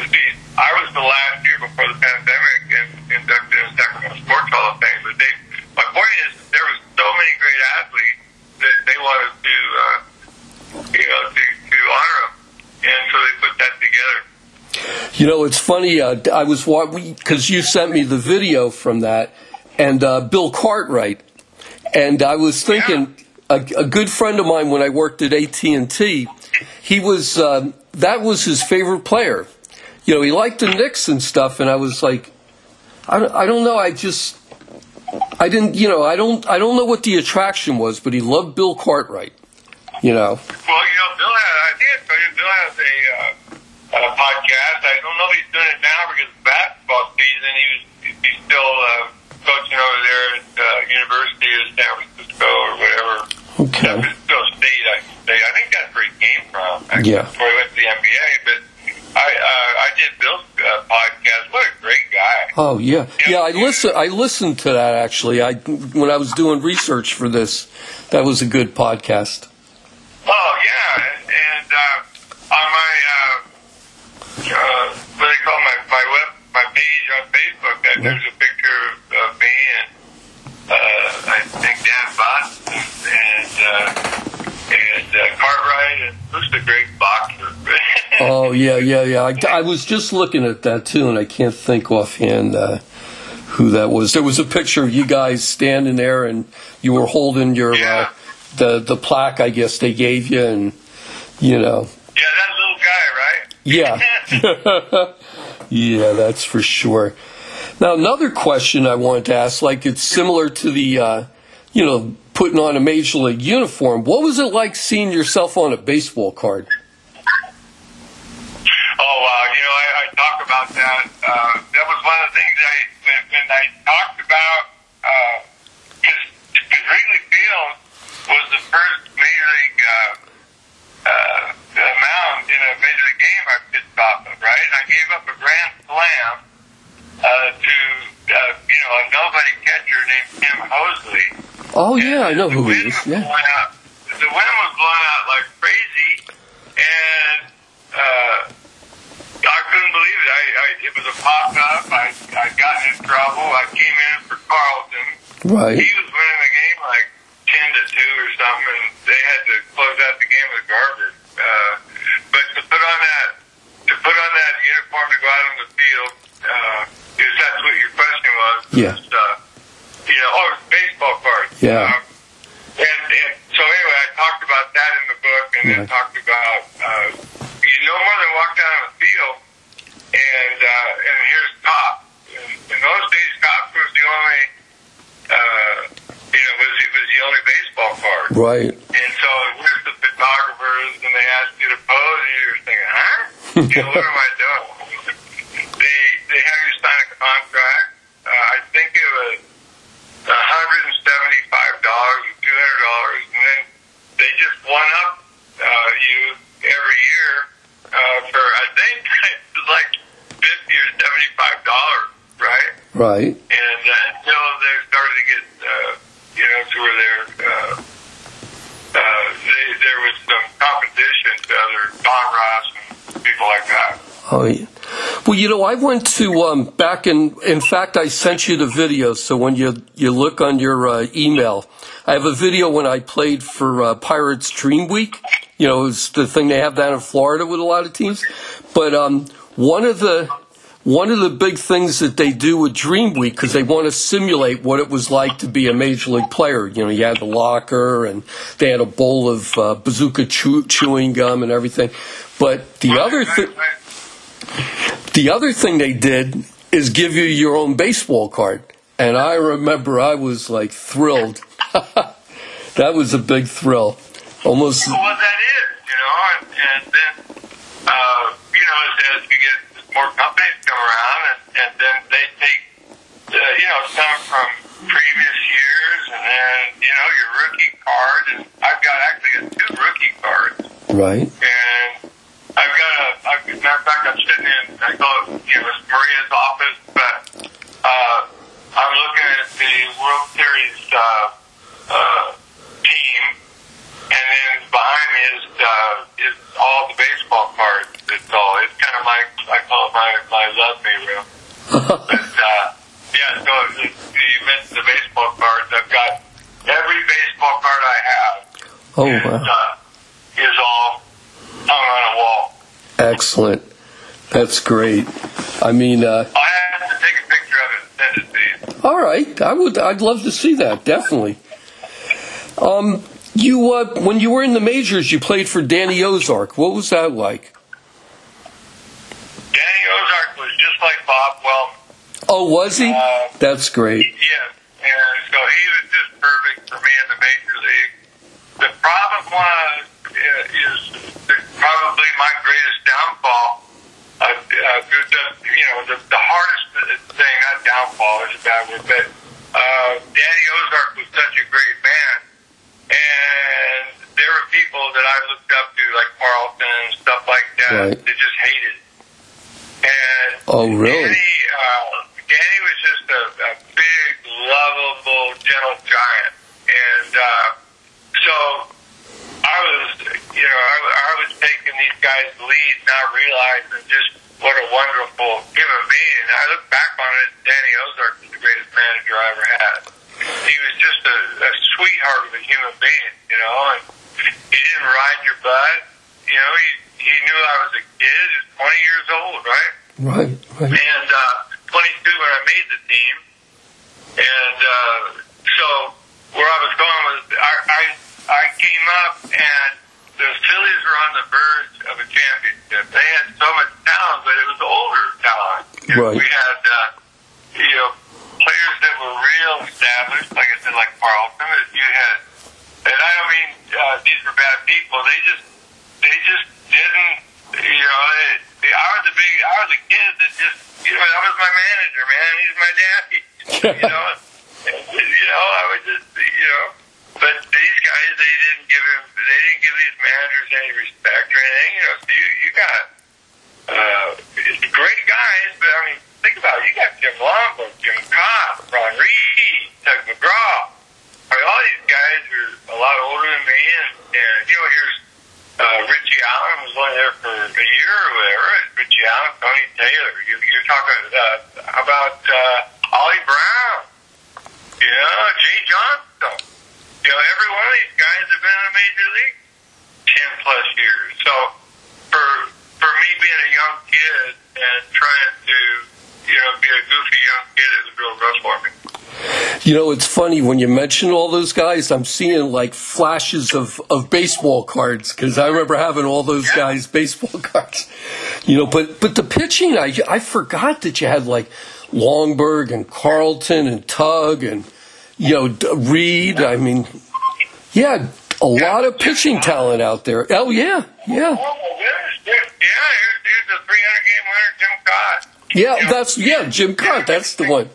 see, I was the last year before the pandemic and inducted in Sacramento Sports Hall of Fame. But they, my point is, there was so many great athletes that they wanted to, uh, you know, to, to honor them, and so they put that together. You know, it's funny. Uh, I was because you sent me the video from that, and uh, Bill Cartwright, and I was thinking a, a good friend of mine when I worked at AT and T, he was um, that was his favorite player. You know, he liked the Knicks and stuff, and I was like, I don't, I don't know. I just I didn't, you know, I don't I don't know what the attraction was, but he loved Bill Cartwright. You know, Well, you know, Bill has, I think it's, Bill has a, uh, a podcast. I don't know if he's doing it now because of basketball season. He was, he's still uh, coaching over there at uh, University of San Francisco or whatever. okay, San Francisco State, I say. I think that's where he came from. Actually, Yeah. Before he went to the NBA, but I, uh, I did Bill's uh, podcast. What a great guy. Oh yeah, yeah. I listen. I listened to that actually. I when I was doing research for this, that was a good podcast. Oh yeah, and, and uh, on my uh, uh, what do they call my my web my page on Facebook, that there's a picture of, of me and uh, I think Dan Boston and uh, and uh, Cartwright and who's the great boxer? <laughs> Oh yeah, yeah, yeah. I, I was just looking at that too, and I can't think offhand uh, who that was. There was a picture of you guys standing there, and you were holding your uh, Yeah. The the plaque. I guess they gave you, and you know, yeah, that little guy, right? yeah, <laughs> yeah, that's for sure. Now another question I wanted to ask, like it's similar to the, uh, you know, putting on a major league uniform. What was it like seeing yourself on a baseball card? Oh wow! You know, I, I talk about that. Uh, that was one of the things I when, when I talked about because because Wrigley Field was the first major league uh, uh, mound in a major league game I pitched off of. Right, and I gave up a grand slam uh, to uh, you know a nobody catcher named Tim Hosley. Oh yeah, I know who he is. Yeah. out, the wind was blowing out like crazy, and uh, I couldn't believe it. I, I it was a pop up. I I got in trouble. I came in for Carlton. Right. He was winning the game like ten to two or something, and they had to close out the game with garbage. Uh, but to put on that to put on that uniform to go out on the field, uh, if that's what your question was, Yeah. was, uh, you know, oh, baseball cards. Yeah. Um, and, and so anyway, I talked about that in the book, and then talked about uh, you no more than walk down on the field, and uh, and here's Topps. In, in those days, Topps was the only, uh, you know, was was the only baseball card. Right. And so here's the photographers, and they ask you to pose, and you're thinking, huh? You know, what am I doing? <laughs> they they have you sign a contract. Uh, I think it was hundred and seventy five dollars or two hundred dollars, and then they just one up uh, you every year uh, for I think <laughs> like fifty or seventy five dollars, right? Right. and uh, until they started to get, uh, you know, to where they're, uh, uh, they, there was some competition to other Donruss and people like that. Oh, yeah. Well, you know, I went to um, back in. In fact, I sent you the video. So when you you look on your uh, email, I have a video when I played for uh, Pirates Dream Week. You know, it's the thing they have down in Florida with a lot of teams. But um, one of the one of the big things that they do with Dream Week because they want to simulate what it was like to be a major league player. You know, you had the locker and they had a bowl of uh, bazooka chew- chewing gum and everything. But the other thing. The other thing they did is give you your own baseball card. And I remember I was like thrilled. <laughs> that was a big thrill. Almost, Well, that is, you know, and, and then, uh, you know, as, as you get more companies come around, and, and then they take, uh, you know, some from previous years, and then, you know, your rookie card. And I've got actually got two rookie cards. Right. And I've got a, I've, matter of fact, I'm sitting in, I call it, you know, it's Maria's office, but uh, I'm looking at the World Series uh, uh, team and then behind me is uh, is all the baseball cards. It's all. It's kind of my, I call it my my love me room. <laughs> but uh, yeah, so it, you mentioned the baseball cards. I've got every baseball card I have. Oh, is, wow. uh, is all hung on a wall. Excellent. That's great. I mean, uh, I'll have to take a picture of it and send it to you. all right. I would. I'd love to see that. Definitely. Um, you uh, when you were in the majors, you played for Danny Ozark. What was that like? Danny Ozark was just like Bob Well, Oh, was he? Uh, That's great. Yeah, and so he was just perfect for me in the major league. The problem was uh, is probably my greatest downfall. Uh, uh, the, you know, the, the hardest thing, not downfall is a bad word, but uh, Danny Ozark was such a great man, and there were people that I looked up to, like Carlton and stuff like that, Right. that just hated. And Oh, really? Danny, uh, Danny was just a, a big, lovable, gentle giant, and uh, so I was, you know, I, I was taking these guys' lead, not realizing just what a wonderful human being. I look back on it, Danny Ozark was the greatest manager I ever had. He was just a, a sweetheart of a human being, you know, and he didn't ride your butt. You know, he he knew I was a kid, he was 20 years old, right? Right. Right. and uh, 22 when I made the team. And uh, so where I was going was I, I I came up and the Phillies were on the verge of a championship. They had so much talent, but it was older talent. Right. We had uh, you know players that were real established, like I said, like Carlton. You had, and I don't mean uh, these were bad people. They just they just didn't, you know. They, I was a big, I was a kid that just, you know, that was my manager, man. He's my daddy. you know, <laughs> you know, I was just, you know. But these guys, they didn't give him, they didn't give these managers any respect or anything. You know, so you, you got uh, great guys, but I mean, think about it. You got Jim Lonborg, Jim Kaat, Ron Reed, Tug McGraw. I mean, all these guys are a lot older than me, and, and you know, here's uh, Richie Allen was only there for a year or whatever. Richie Allen, Tony Taylor. You, you're talking uh, about uh, Ollie Brown? You know, Jay Johnstone. You know, every one of these guys have been in the major league ten plus years. So for for me being a young kid and trying to you know be a goofy young kid, it was real rough for me. You know, it's funny when you mention all those guys. I'm seeing like flashes of, of baseball cards because I remember having all those guys' baseball <laughs> cards. You know, but but the pitching, I I forgot that you had like Lonborg and Carlton and Tug and you know Reed. I mean, yeah, a lot of pitching talent out there. Oh yeah, yeah, Oh! Yeah, here's, here's a 300 game winner, Jim Kaat. Yeah. That's yeah, Jim Kaat. That's the one.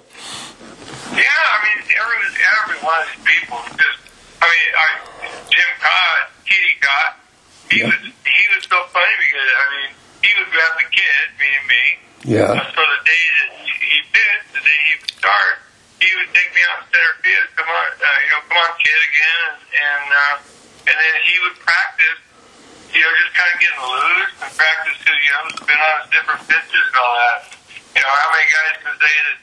Yeah, I mean, every every one of these people just. I mean, I, Jim Kaat, Kitty Kaat, he Yeah. was he was so funny because I mean, he would grab the kid, me and me. Yeah, So the day that he pitched, the day he would start, he would take me out in center field. Come on, uh, you know, come on, kid, again, and and, uh, and then he would practice. You know, just kind of getting loose and practice to you know spin on his different pitches and all that. You know, how many guys can say that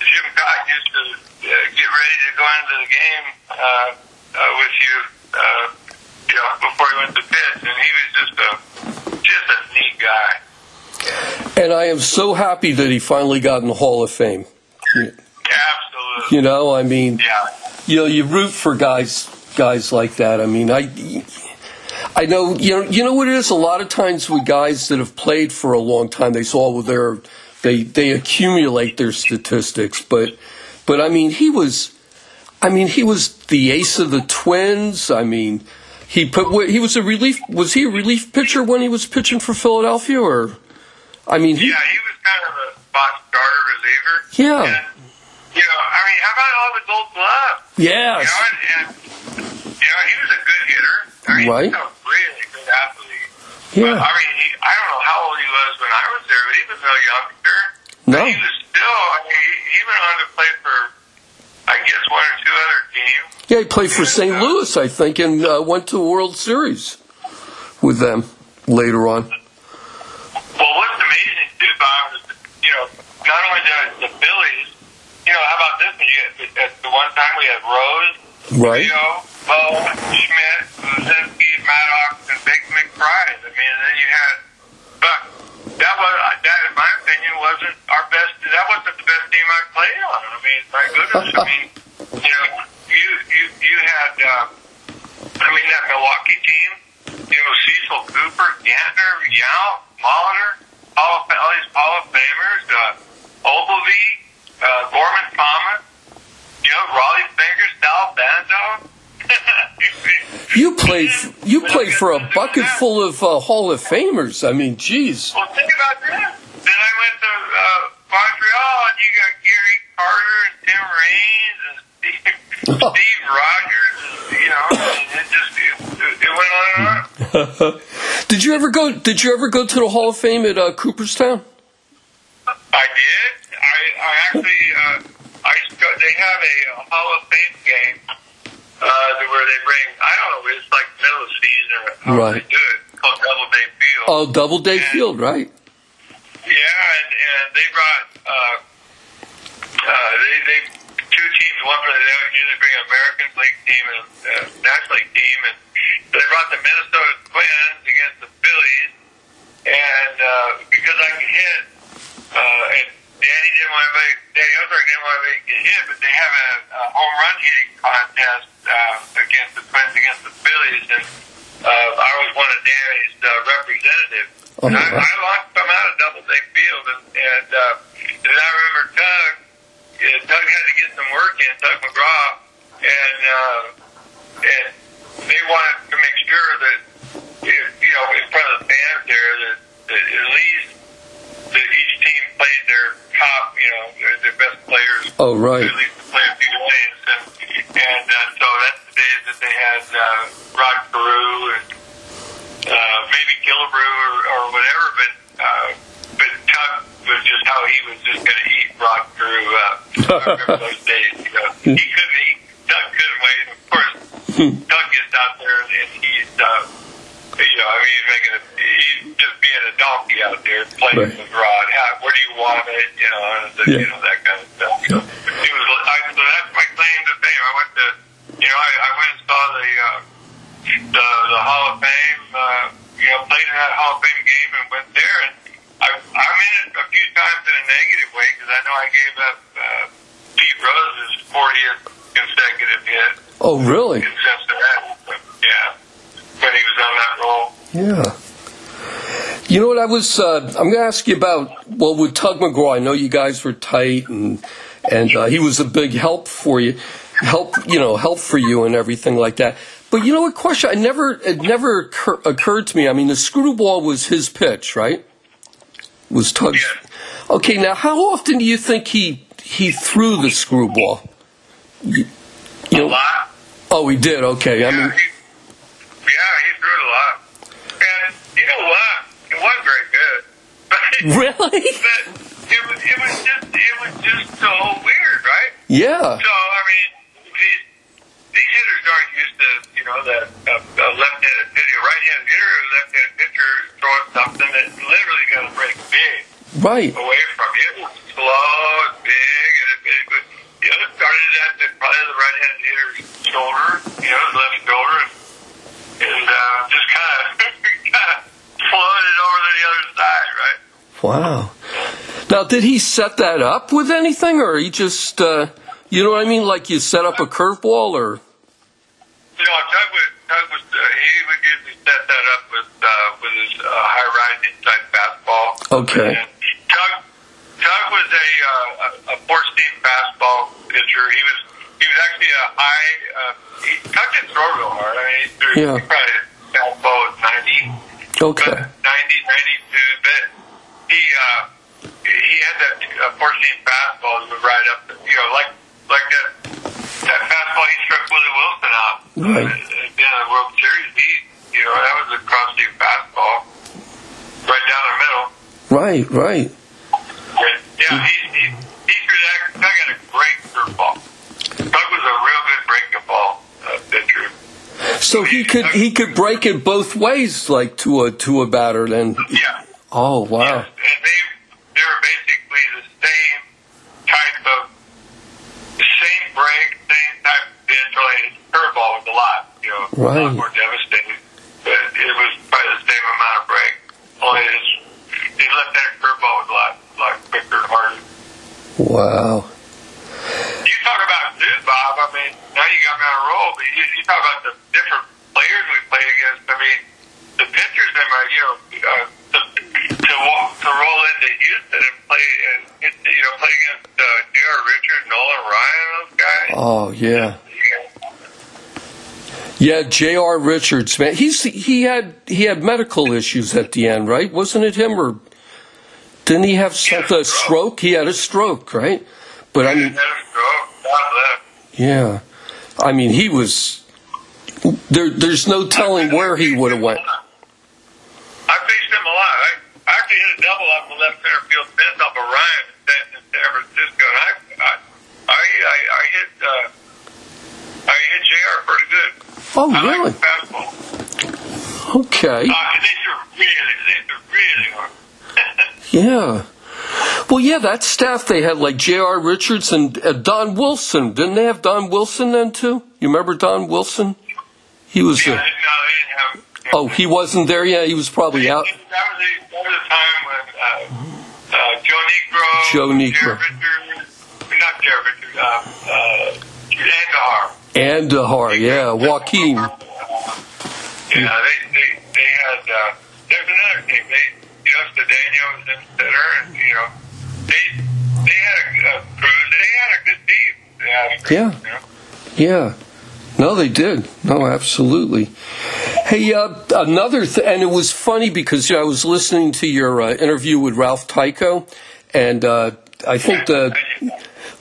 Jim Kaat used to uh, get ready to go into the game uh, uh, with you, uh, you know, before he went to pitch, and he was just a just a neat guy. and I am so happy that he finally got in the Hall of Fame. Absolutely. You know, I mean. Yeah. you know, you root for guys guys like that. I mean, I I know you know you know what it is. A lot of times with guys that have played for a long time, they saw with their they they accumulate their statistics, but but I mean, he was I mean, he was the ace of the Twins. I mean, he put he was a relief was he a relief pitcher when he was pitching for Philadelphia or I mean, he, Yeah, he was kind of a spot starter reliever. Yeah. And, you know, I mean, how about all the gold gloves? yes. You know, and, and you know, he was a good hitter. I mean, Right. He was a really good athlete. Yeah. But, I mean, he, I don't know how old he was when I was there, but he was no younger. No. He was still, I mean, he, he went on to play for, I guess, one or two other teams. Yeah, he played for St. Uh, Louis, I think, and uh, went to the World Series with them later on. Well, what's amazing, too, Bob, is, you know, not only the, the Phillies, you know, how about this? You, at the one time we had Rose, right. Leo, Bo, Schmidt, Luzinski, Maddox, and Bake McBride. I mean, then you had, but that was, that in my opinion, wasn't our best. That wasn't the best team I played on. I mean, my goodness. I mean, you know, you you you had, uh, I mean, that Milwaukee team. You know, Cecil Cooper, Gantner, Yount, Molitor, all, all these Hall of Famers, uh, Oglivie, uh, Gorman Thomas, you know, Rollie Fingers, Sal Bando. You played you played for a bucket full of uh, Hall of Famers. I mean, geez. Well, think about that. Then I went to uh, Montreal, and you got Gary Carter and Tim Raines and Steve, <laughs> Steve Rogers. And, you know, it just it, it went on and on. <laughs> did you ever go? Did you ever go to the Hall of Fame at uh, Cooperstown? I did. I, I actually, uh, I they have a Hall of Fame game uh, where they bring, I don't know, it's like middle of the season how right. they do it, called Doubleday Field. Oh, Doubleday and, Field, right. Yeah, and, and they brought, uh, uh, they, they, two teams, one for the, they usually bring an American League team and a uh, National League team, and they brought the Minnesota Twins against the Phillies, and uh, because I can hit, uh, and Danny didn't want to make, Danny Ozark didn't want to make a hit, but they have a, a home run hitting contest uh, against the Twins against the Phillies, and uh, I was one of Danny's uh, representatives. Oh, and I, I launched them out of Doubleday Field, and, and, uh, and I remember Tug, uh, Tug had to get some work in, Tug McGraw, and uh, and they wanted to make sure that, you know, in front of the fans there, that, that at least that each team played their top, you know, their, their best players. Oh, right. At least to play a few games, and and uh, so that's the days that they had uh, Rod Carew and uh, maybe Killebrew or, or whatever, but uh, but Tug was just how he was just going to eat Rod Carew up. <laughs> I remember those days. You know, he couldn't eat. Tug couldn't wait. Of course, <laughs> Tug gets out there and he's. Uh, you know, I mean, he's making a, he's just being a donkey out there playing right. with Rod. How, where do you want it? You know, and the, yeah. you know that kind of stuff. So he was, I, so that's my claim to fame. I went to, you know, I, I went and saw the uh, the the Hall of Fame. Uh, you know, played in that Hall of Fame game and went there. And I, I'm in it a few times in a negative way because I know I gave up uh, Pete Rose's 40th consecutive hit. Oh, really? In Cincinnati. Yeah when he was on that role. Yeah. You know what I was? Uh, I'm going to ask you about. Well, with Tug McGraw, I know you guys were tight, and and uh, he was a big help for you, help you know, help for you and everything like that. But you know what? Question I never it never occur, occurred to me. I mean, the screwball was his pitch, right? Was Tug's. Yeah. Okay, now how often do you think he he threw the screwball? You, you know, a lot. Oh, he did. Okay, yeah, I mean. He, yeah, he threw it a lot. And you know what? It wasn't very good. <laughs> really? But it was, it was just it was just so weird, right? Yeah. So I mean, these these hitters aren't used to you know that uh, a left-handed pitcher, right-handed hitter, left-handed pitcher throwing something that literally going to break big right away from you. It slow and big, and it, it was you know it started at the, probably the right-handed hitter's shoulder, you know, his left shoulder, and and uh, just kind of kind of floated over to the other side, right? Wow. Now, did he set that up with anything, or he just, uh, you know what I mean? Like you set up a curveball, or? You know, Tug would, Tug was, uh, he would usually set that up with uh, with his uh, high rise inside fastball. Okay. And Tug, Tug was a uh, a four seam fastball pitcher. He was he was actually a high. Uh, he Tug didn't throw real hard. I mean, he threw yeah. he probably fastball was ninety. Okay. But 90, 92, but he uh, he had that uh, four seam fastball that would ride up. You know, like like that that fastball he struck Willie Wilson out right. uh, in the World Series. He, you know, that was a cross seam fastball. Right, down the middle. right. Right. Yeah, he, he, he threw that. Tug had a great curveball. Tug was a real good breaking ball uh, pitcher. So he could he could break it both ways, like to a to a batter. Then. Yeah. Oh wow. Yes, and they they were basically the same type of same break, same type of pitch. Only curveball was a lot, you know, a lot more devastating. But it was probably the same amount of break. Only his his left-handed curveball was a lot lot quicker and harder. Wow. You talk about dude, Bob. I mean, now you got me on a roll. But you, you talk about the different players we played against. I mean, the pitchers in my, you know, uh, to to, walk, to roll into Houston and play and you know play against uh, J.R. Richards, Nolan Ryan, those guys. Oh yeah. Yeah. J.R. Richards, man, he's he had he had medical issues at the end, right? Wasn't it him or didn't he have He some, a a stroke. stroke? He had a stroke, right? But I mean, That was go. God yeah, I mean he was there. There's no telling where he would have went. I faced him a lot. I, I actually hit a double off the left center field fence off of Ryan in San, Francisco. And I, I, I, I, I hit, uh, I hit J.R. pretty good. Oh, I really? like the fastball. Okay, Uh, they threw really, they threw really hard. <laughs> yeah. Well, yeah, that staff they had like J.R. Richards and uh, Don Wilson. Didn't they have Don Wilson then too? You remember Don Wilson? He was. yeah, Uh, no, they didn't have. Oh, he wasn't there. Yeah, he was probably out. That was the, that was the time when uh, uh, Joe Niekro, Joe Niekro. Jared Richards, not Jared Richards, uh, uh, Andujar. Andujar, yeah, Joaquin. Yeah, they they they had. Uh, there's another team. They you know was in center, and you know they they had a, a cruise. They had a good team. the Astros, Yeah. You know? Yeah. No, they did. No, absolutely. Hey, uh, another th- and it was funny because you know, I was listening to your uh, interview with Ralph Tycho, and uh, I think the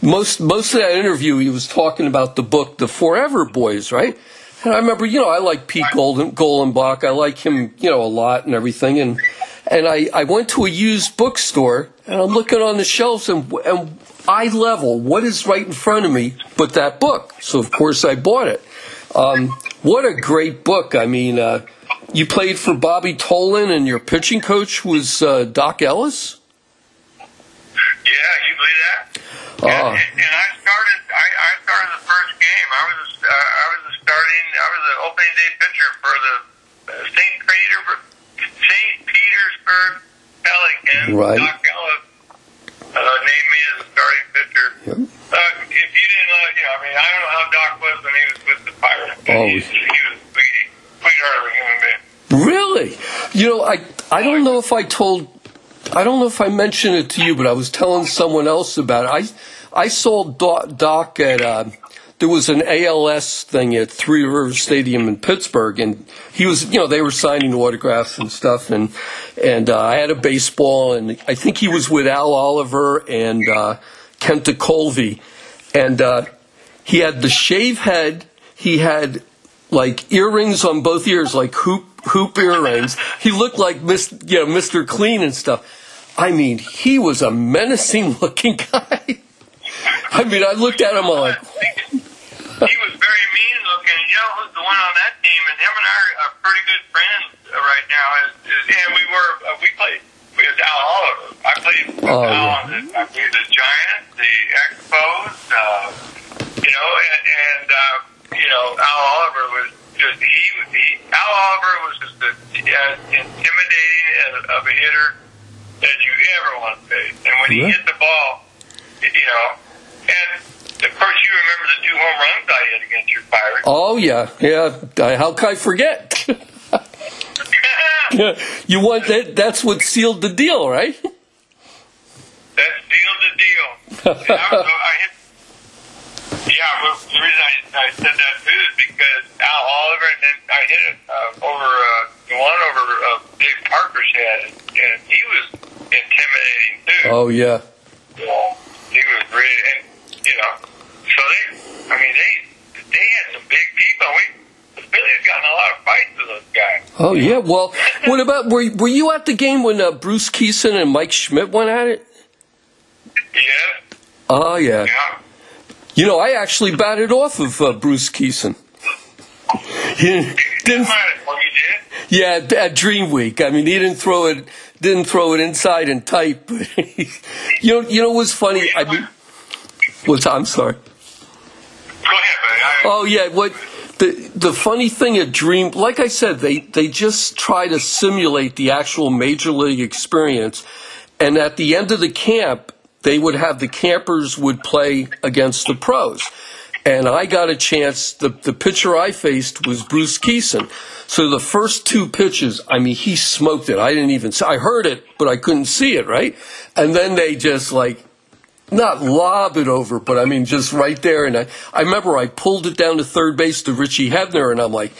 most most of that interview he was talking about the book The Forever Boys, right? And I remember, you know, I like Pete Golden Golenbock. I like him, you know, a lot and everything. And and I, I went to a used bookstore and I'm looking on the shelves and and eye level, what is right in front of me but that book? So of course I bought it. Um, what a great book! I mean, uh, you played for Bobby Tolan, and your pitching coach was uh, Doc Ellis. Yeah, you believe that? Oh. And, and I started. I, I started the first game. I was. Uh, I was the starting. I was the opening day pitcher for the uh, Saint Petersburg. Saint Petersburg Pelicans. Right. Doc Ellis uh, named me as a starting pitcher. Yep. Uh, if you didn't know, you know, I mean, I don't know how Doc was when he was with the Pirates. but Oh. he, he was sweetie, sweetheart of a human being. Really? You know, I I don't know if I told I don't know if I mentioned it to you, but I was telling someone else about it. I I saw Doc, Doc at uh, there was an ALS thing at Three Rivers Stadium in Pittsburgh, and he was you know they were signing autographs and stuff, and and uh, I had a baseball, and I think he was with Al Oliver and uh, Kent Tekulve, and uh, he had the shave head, he had like earrings on both ears, like hoop hoop earrings. He looked like Mr. You know, Mr. Clean and stuff. I mean, he was a menacing <laughs> looking guy. I mean, I looked at him I'm like, he was very mean looking. You know who's the one on that team, and him and I are, pretty good friends uh, right now. Is, is, and we were uh, we played with Al Oliver. I played with Oh, Al yeah. on the, I played the Giants, the Expos. Uh, you know, and, and uh, you know Al Oliver was just he, he Al Oliver was just as intimidating as, of a hitter that you ever want to face. And when he Yeah. hit the ball, you know, and of course you remember the two home runs I hit against your Pirates. Oh yeah, yeah. How can I forget? <laughs> yeah. you want that? That's what sealed the deal, right? that sealed the deal. I, <laughs> I hit. Yeah, well, the reason I, I said that too is because Al Oliver and then I hit it uh, over uh, one over uh, Dave Parker's head, and he was intimidating too. Oh yeah. Yeah, he was really, and you know, so they, I mean, they they had some big people. We Phillies gotten a lot of fights with those guys. Oh yeah, well, What about were were you at the game when uh, Bruce Kison and Mike Schmidt went at it? Yeah. Oh yeah. Yeah. You know, I actually batted off of uh, Bruce Kison. He didn't, Well, you did. yeah, at Dream Week. I mean, he didn't throw it, didn't throw it inside and tight. But <laughs> you know, you know what's funny? I mean, what's I'm sorry. Ahead, Oh yeah, what the the funny thing at Dream, like I said, they they just try to simulate the actual major league experience, and at the end of the camp, they would have the campers would play against the pros, and I got a chance. The the pitcher I faced was Bruce Kison. So the first two pitches, I mean, he smoked it. I didn't even. I heard it, but I couldn't see it. Right, and then they just like not lob it over, but I mean just right there. And I, I remember I pulled it down to third base to Richie Hebner, and I'm like,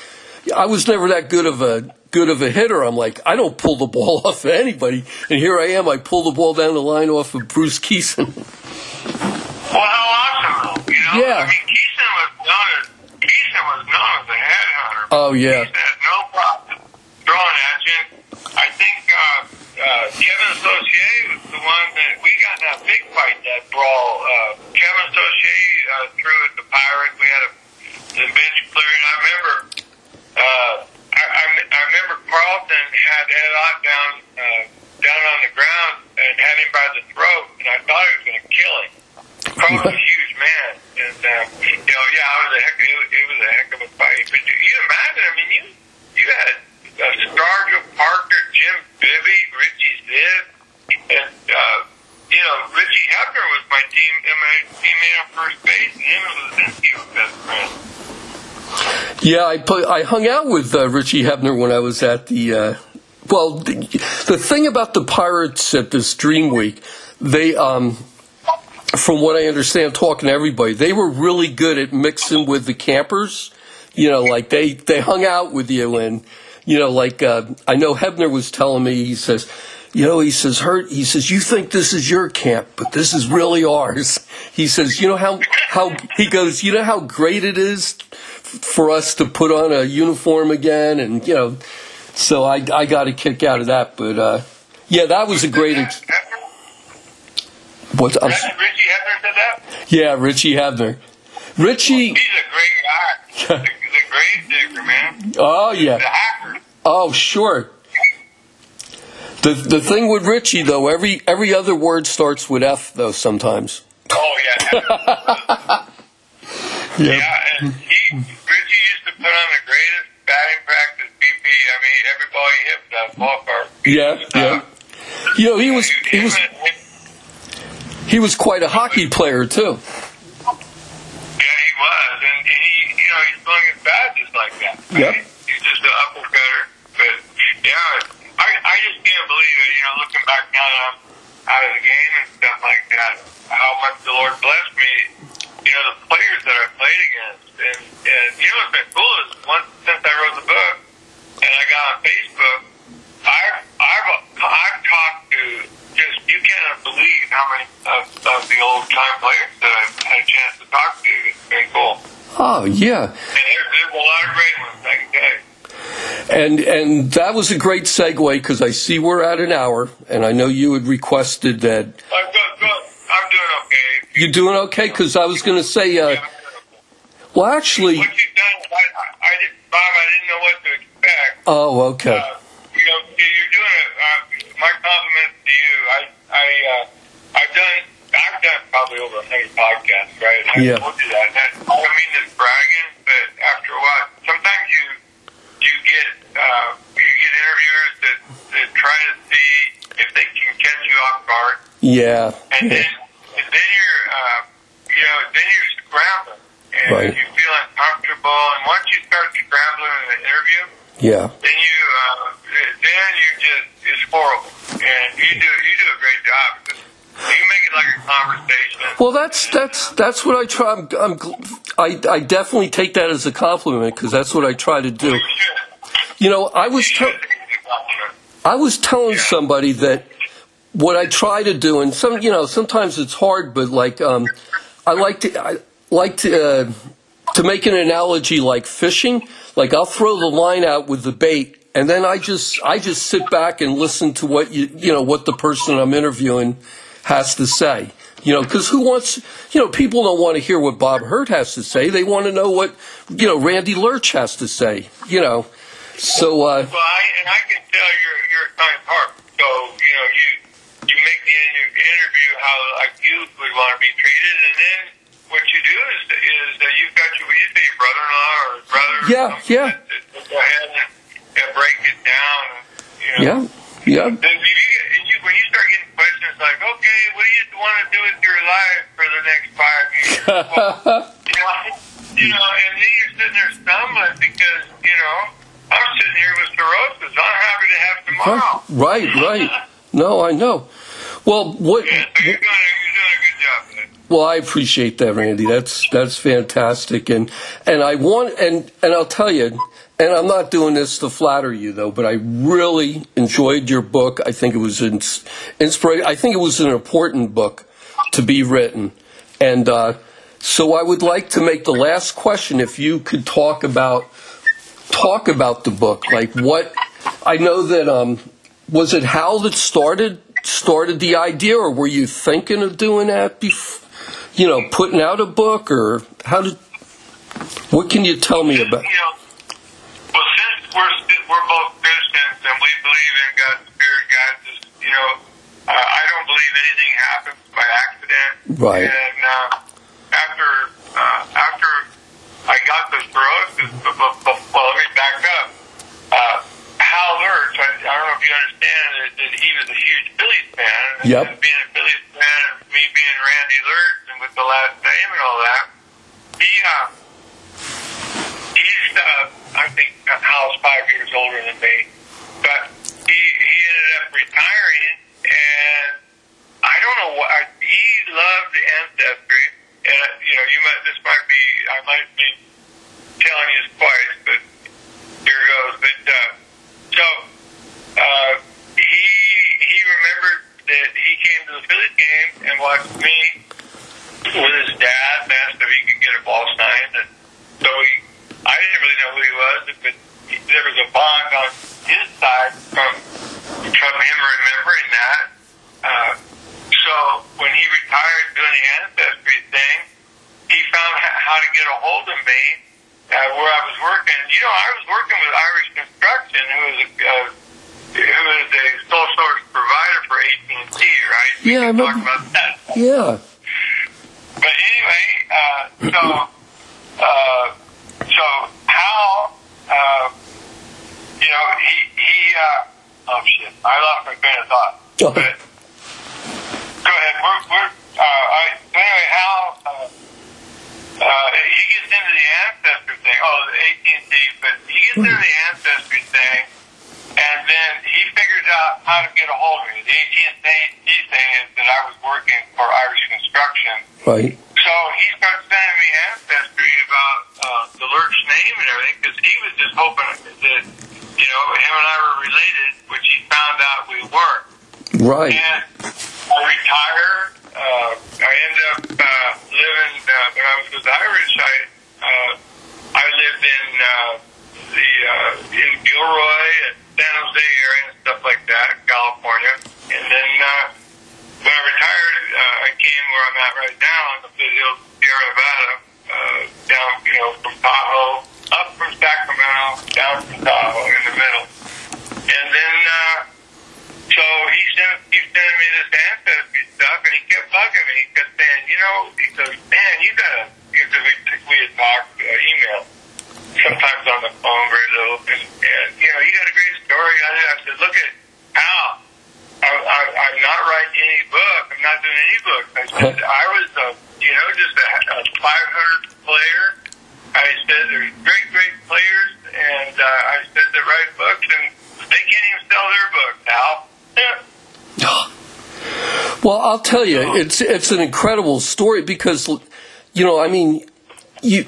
I was never that good of a good of a hitter. I'm like, I don't pull the <laughs> ball off of anybody, and here I am. I pull the ball down the line off of Bruce Kison. well, how awesome, though. You know? Yeah. I mean, Kison was known as Kison was known as a headhunter. Oh yeah, Kison had no problem throwing at you. I think uh, uh, Kevin Saucier was the one that we got in that big fight, that brawl. Uh, Kevin Saucier uh, threw at the Pirates. We had a the bench clearing. I remember. Uh, I, I, I remember Carlton had Ed Ott down uh, down on the ground and had him by the throat, and I thought he was going to kill him. <laughs> Carlton's a huge man, and uh, you know, yeah, it was a heck. It, was- it was a heck of a fight. But you, you imagine? I mean, you you had uh, Stargell Parker, Jim Bibby, Richie Zisk, and uh, you know, Richie Hebner was my team, and my teammate on first base, and him and Luzinski were best friends. Yeah. I put I hung out with uh, Richie Hebner when I was at the. Uh, well, the, the thing about the Pirates at this Dream Week, they um, from what I understand, talking to everybody, they were really good at mixing with the campers. You know, like they they hung out with you, and you know, like uh, I know Hebner was telling me, he says, you know, he says, Hurt, he says, you think this is your camp, but this is really ours. He says, you know how how he goes, you know how great it is for us to put on a uniform again, and you know, so I I got a kick out of that, but uh, yeah, that was a great. Ex- what? I'm, Richie Hebner said that? yeah, Richie Hebner. Richie. He's a great guy. He's a, great digger, man. Oh yeah. Oh sure. The the thing with Richie though, every every other word starts with F though sometimes. Oh yeah. <laughs> Yeah, and he Richie used to put on the greatest batting practice BP. I mean, every ball he hit was that ballpark. Yeah, yeah. Uh, you know, he was he was he was quite a hockey player too. Yeah, he was, and he, you know, he swung his bat just like that. Yep. Right? He's just an uppercutter. But yeah, I, I just can't believe it. You know, looking back now that I'm out of the game and stuff like that, how much the Lord blessed me. You know, the players that I played against, and and you know what's been cool is once since I wrote the book, and I got on Facebook, I've I've I've talked to just you cannot believe how many of, of the old time players that I've had a chance to talk to. It's been cool. Oh yeah. And there, there's a lot of great ones, I can tell you. And and that was a great segue because I see we're at an hour, and I know you had requested that. I'm, good, good. I'm doing okay. You're doing okay? Because I was going to say, uh, well, actually, What you've done, I, I, I did, Bob, I didn't know what to expect. oh, okay, Uh, you know, you- you're doing it. Uh, my compliments to you. I, I, uh, I've done, I've done probably over a hundred podcasts, right? I Yeah. told you that. that. I don't mean this bragging, but after a while, sometimes you, you get, uh, you get interviewers that, that try to see if they can catch you off guard, yeah, and and then you're, uh, you know, then you're scrambling, and Right. you feel uncomfortable, and once you start scrambling in an interview yeah. then you uh, then you just it's horrible, and you do you do a great job. You make it like a conversation. Well, that's that's that's what I try. I'm, I'm I I definitely take that as a compliment because that's what I try to do. You know, I was te- should take it as a compliment. I was telling somebody that what I try to do, and some you know sometimes it's hard, but like um, I like to I like to uh, to make an analogy like fishing. Like I'll throw the line out with the bait, and then I just I just sit back and listen to what you you know what the person I'm interviewing has to say. You know, because who wants, you know, people don't want to hear what Bob Hurt has to say. They want to know what, you know, Randy Lerch has to say, you know. So, uh, Well, I, and I can tell you're you're kind heart. So you know you you make the interview how like you would want to be treated, and then what you do is is that you've got your you say your brother-in-law or brother. Yeah, yeah. that- that Go ahead and, and break it down. You know. yeah, yeah, Then if you, and when you start getting questions like, okay, what do you want to do with your life for the next five years? <laughs> Well, you know, you know, and then you're sitting there stumbling because you know I'm sitting here with cirrhosis. I'm happy to have tomorrow. right, right. <laughs> No, I know. Well, what? Yeah, so you're doing a, you're doing a good job. Well, I appreciate that, Randy. That's that's fantastic, and and I want and and I'll tell you, and I'm not doing this to flatter you though, but I really enjoyed your book. I think it was inspira- I think it was an important book to be written, and uh, so I would like to make the last question. If you could talk about talk about the book, like what I know that um, was it Hal that started started the idea, or were you thinking of doing that before? You know, putting out a book, or how did? What can you tell me about? You know, well, since we're we're both Christians and we believe in God's Spirit, guides us. You know, uh, I don't believe anything happens by accident. Right. And uh, after uh, after I got the cirrhosis, well, let me back up. Uh, Hal Lerch, I, I don't know if you understand that, that he was a huge Phillies fan. And Yep. Being a Phillies fan, and me being Randy Lerch, and with the last name and all that, he uh, he's uh, I think Hal's five years older than me, but he he ended up retiring, and I don't know what he loved ancestry, and uh, you know you might this might be I might be telling you twice, but here goes. But uh, so uh, he he remembered that he came to the Phillies game and watched me with his dad and asked if he could get a ball signed, and so he I didn't really know who he was, but there was a bond on his side from from him remembering that. Uh, so when he retired doing the ancestry thing, he found how to get a hold of me uh, where I was working. You know, I was working with Irish Construction, who was a uh, who is a sole source provider for AT and T, right? We Yeah, I can talk remember- about that. Yeah, But anyway, uh, so uh, so Hal, uh, you know, he he. Uh, oh shit! I lost my train of thought. Oh. But go ahead. We're, we're uh, I, anyway, Hal. Uh, uh, he gets into the ancestry thing. Oh, the AT&T, but he gets into the ancestry thing, and then he figures out how to get a hold of me. The AT&T thing is that I was working for Irish Construction, right. so he starts sending me ancestry about uh, the Lerch name and everything because he was just hoping that you know him and I were related, which he found out we weren't. Right. And I retired. Uh, I ended up uh, living uh, when I was with Irish. I uh, I lived in uh, the uh, in Gilroy and San Jose area and stuff like that, California. And then uh, when I retired, uh, I came where I'm at right now in the Foothills, Sierra Nevada, uh, down you know from Tahoe, up from Sacramento, down from Tahoe in the middle. And then. Uh, so he sent he sending me this ancestry stuff, and he kept bugging me. He kept saying, you know, he goes, man, you gotta, because we we had talked uh, email, sometimes on the phone very little, and, and you know, you got a great story. I, I said, look at Al. I, I, I'm not writing any book. I'm not doing any book. I said I was, a, you know, just a, a 500 player. I said there's great, great players, and uh, I said that write books, and they can't even sell their books, Al. Yeah. Well, I'll tell you, it's it's an incredible story because, you know, I mean, you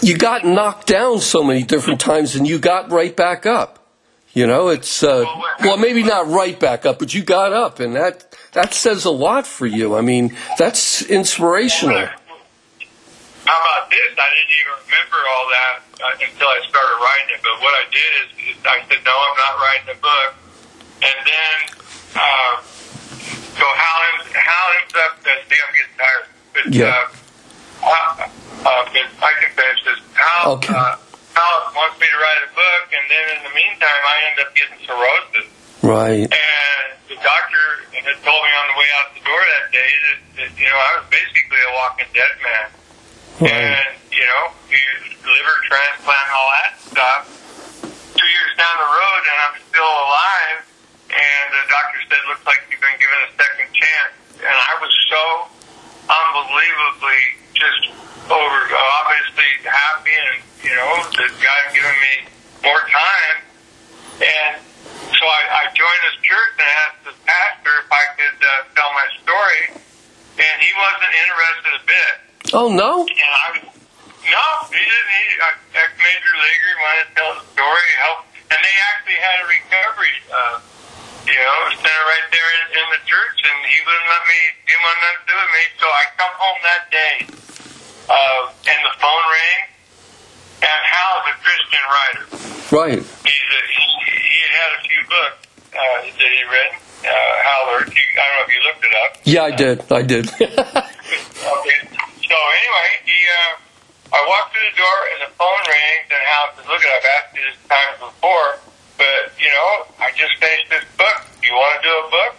you got knocked down so many different times and you got right back up. You know, it's uh, well, maybe not right back up, but you got up, and that that says a lot for you. I mean, that's inspirational. How about about this, I didn't even remember all that uh, until I started writing it. But what I did is, is I said, no, I'm not writing a book. And then, uh, so Hal ends, Hal ends up, uh, see, I'm getting tired. But, Yeah. uh, uh, uh, but I can finish this. Hal, Okay. uh, Hal wants me to write a book, and then in the meantime, I end up getting cirrhosis. Right. And the doctor had told me on the way out the door that day that, that you know, I was basically a walking dead man. Right. And, you know, he liver transplant and all that stuff. Two years down the road and I'm still alive. And the doctor said, looks like you've been given a second chance. And I was so unbelievably just over, obviously happy and, you know, that God had given me more time. And so I, I joined this church and asked the pastor if I could uh, tell my story. And he wasn't interested a bit. Oh no. And I was, no, he didn't. He, uh, ex-major leaguer wanted to tell the story, help, and they actually had a recovery, uh, you know, center right there in, in the church, and he wouldn't let me, he nothing to do with me. So I come home that day, uh, and the phone rang, and Hal's a Christian writer. Right. He's a, he, he had had a few books uh, that he read. Uh, Hal Hurt. I don't know if you looked it up. Yeah, I did. I did. <laughs> Okay. So anyway, he, uh, I walked through the door and the phone rings and Hal says, look, I've asked you this time before, but you know, I just finished this book. You want to do a book?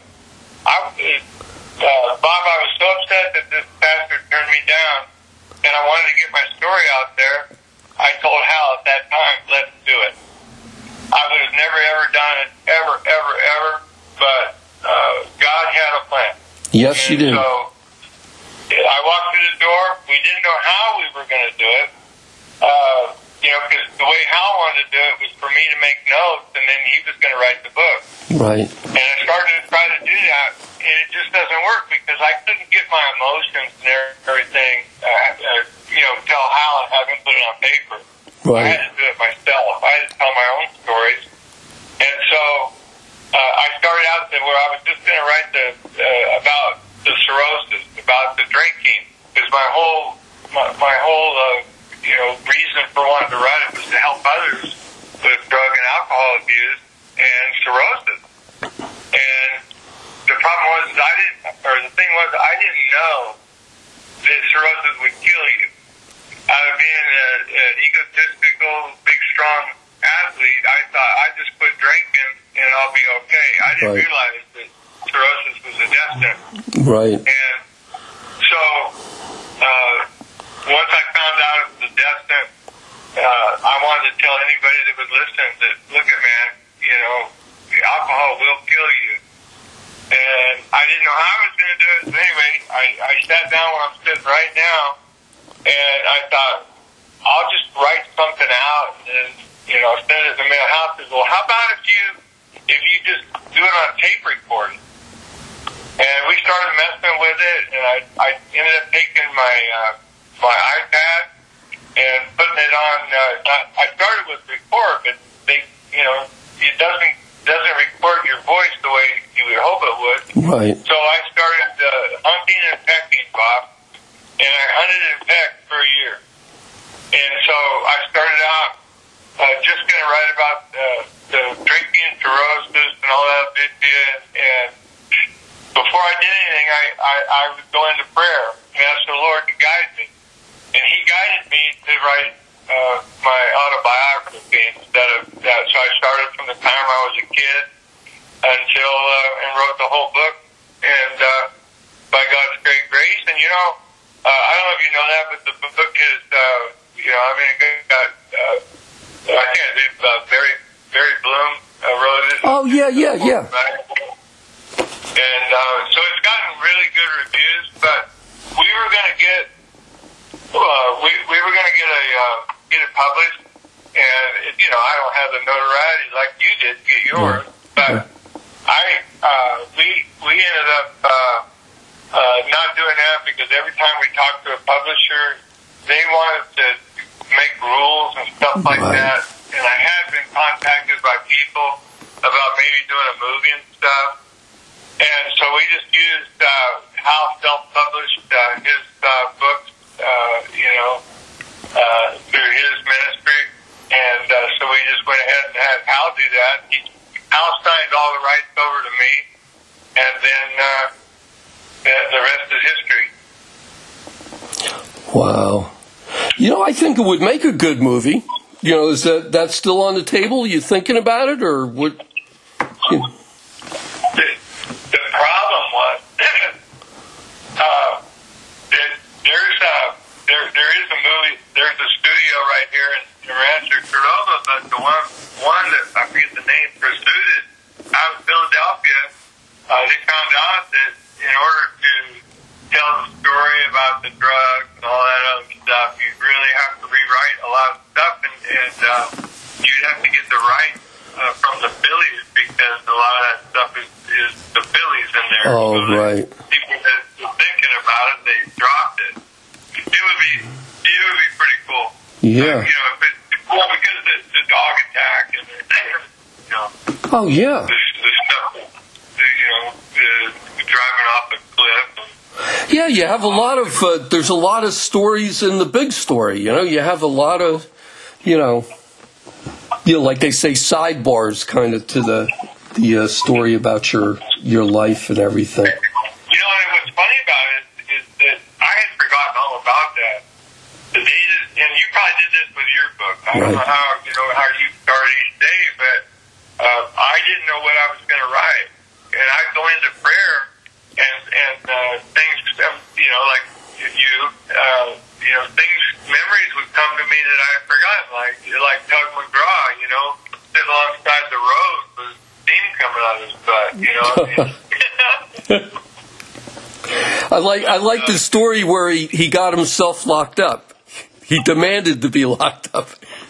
I, uh, Bob, I was so upset that this pastor turned me down and I wanted to get my story out there. I told Hal at that time, let's do it. I would have never ever done it, ever, ever, ever, but, uh, God had a plan. yes, you And did. So I walked through the door. We didn't know how we were going to do it. Uh, you know, because the way Hal wanted to do it was for me to make notes, and then he was going to write the book. Right. And I started to try to do that, and it just doesn't work because I couldn't get my emotions and everything. Uh, uh, you know, tell Hal and have him put it on paper. Right. I had to do it myself. I had to tell my own stories. And so uh, I started out to where I was just going to write the uh, about the cirrhosis, about the drinking, because my whole my, my whole uh, you know reason for wanting to write it was to help others with drug and alcohol abuse and cirrhosis. And the problem was I didn't, or the thing was I didn't know that cirrhosis would kill you out of being a- an egotistical, big, strong athlete, I thought I just quit drinking and I'll be okay. I didn't Right. realize that cirrhosis was a death sentence. Right. And so, uh, once I found out was a death sentence, uh, I wanted to tell anybody that was listening that, look at man, you know, alcohol will kill you. And I didn't know how I was going to do it. So anyway, I, I sat down where I'm sitting right now, and I thought, I'll just write something out and, you know, send it to the mail house. Well, how about if you, if you just do it on tape recording? And we started messing with it, and I, I ended up taking my, uh, my iPad and putting it on, uh, not, I started with record, but they, you know, it doesn't, doesn't record your voice the way you would hope it would. Right. So I started uh, hunting and pecking, Bob, and I hunted and pecked for a year. And so I started out uh, just going to write about uh, the drinking, cirrhosis, and all that bit, and, and before I did anything, I, I, I would go into prayer and ask the Lord to guide me. And He guided me to write uh, my autobiography instead of that. So I started from the time I was a kid until uh, and wrote the whole book. And uh, by God's great grace, and you know, uh, I don't know if you know that, but the book is, uh, you know, I mean, it got, uh, I can't do uh, Barry Barry Bloom uh, wrote it. Oh yeah, yeah, yeah. And uh, so it's gotten really good reviews, but we were going to get uh, we we were going to get a uh, get it published, and it, you know I don't have the notoriety like you did to get yours, but I uh, we we ended up uh, uh, not doing that because every time we talked to a publisher, they wanted to make rules and stuff like Right. that, and I had been contacted by people about maybe doing a movie and stuff. And so we just used uh, Hal self-published uh, his uh, books, uh, you know, uh, through his ministry, and uh, so we just went ahead and had Hal do that. He, Hal signed all the rights over to me, and then uh, the, the rest is history. Wow. You know, I think it would make a good movie. You know, is that that still on the table? you thinking about it, or what? You know? The, the problem was uh, that there's a there is a movie. There's a studio right here in, in Rancho Cordova, but the one one that I forget the name pursued it out of Philadelphia. Uh, they found out that in order to tell the story about the drugs and all that other stuff, you really have to rewrite a lot of stuff, and, and uh, you'd have to get the rights uh, from the Phillies because a lot of that stuff is, is the Phillies in there. Oh, So right. People that were thinking about it, they dropped it. It would be, it would be pretty cool. Yeah. You know, if it, well, because the, the dog attack and the, you know, Oh, yeah. the, the stuff, the, you know, the, driving off the cliff. Yeah, you have a lot of. Uh, there's a lot of stories in the big story. You know, you have a lot of, you know, you know, like they say, sidebars kind of to the the uh, story about your your life and everything. You know, and what's funny about it is that I had forgotten all about that. The day that, probably did this with your book. I don't know how you know how you start each day, but uh, I didn't know what I was going to write, and I go into prayer, and and uh, things, um, you know, like you, uh, you know, things, memories would come to me that I had forgotten, like like Tug McGraw, you know, sitting alongside the road with steam coming out of his butt, you know. <laughs> <laughs> I like I like the story where he, he got himself locked up. He demanded to be locked up.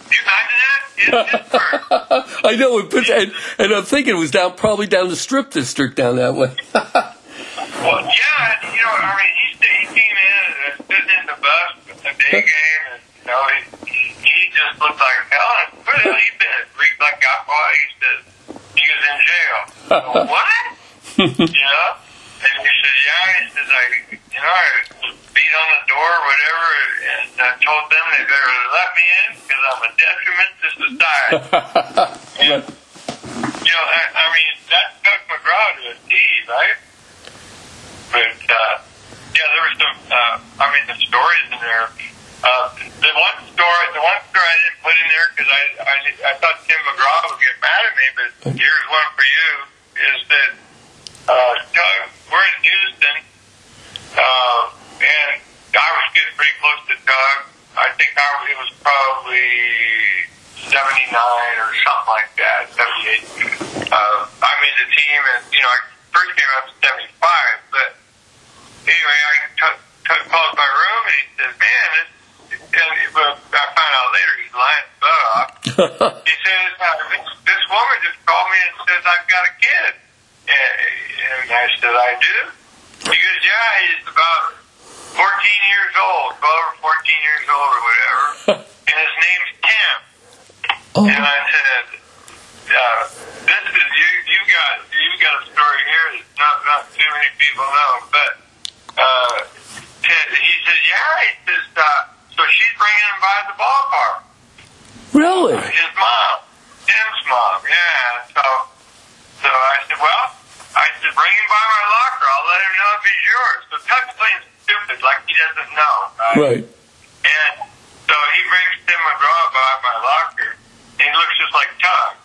You imagine that? In Pittsburgh. <laughs> I know, and, and I'm thinking it was down probably down the strip district down that way. well, yeah, you know, I mean, he, he came in and sitting in the bus at the day game, and, you know, he, he, just looked like hell. And where the hell you been? Like caught. He said, he was in jail. <laughs> What? <laughs> you know? And he said, yeah, he says, I, you know, I beat on the door or whatever, and I told them they better let me in because I'm a detriment to society. and, <laughs> you know, I, I mean, that's Tug McGraw to a T, right? But, uh, yeah, there was some, uh, I mean, the stories in there. Uh, the one story, the one story I didn't put in there because I, I, I thought Tim McGraw would get mad at me, but here's one for you, is that, uh, Tug, we're in Houston, uh, and I was getting pretty close to Tug. I think I, it was probably 79 or something like that, 78. Uh, I made the team, and, you know, I first came up to 75, but anyway, I took, took calls my room, and he said, man, this, and, but I found out later he's lying his butt off. <laughs> He says, uh, this, this woman just called me and says, I've got a kid. And, and I said, I do? He goes, yeah, he's about 14 years old, 12 or 14 years old or whatever. <laughs> and his name's Tim. Oh, And I said, uh, this is, you, you got, you got a story here that not, not too many people know, but, uh, Ted- he said, yeah, he says, uh, so she's bringing him by the ballpark. really? His mom, Tim's mom, yeah. So, so I said, well, I said, bring him by my locker. I'll let him know if he's yours. So Tug's playing stupid, like he doesn't know. Right? Right. And so he brings Tim McGraw by my locker, and he looks just like Tug.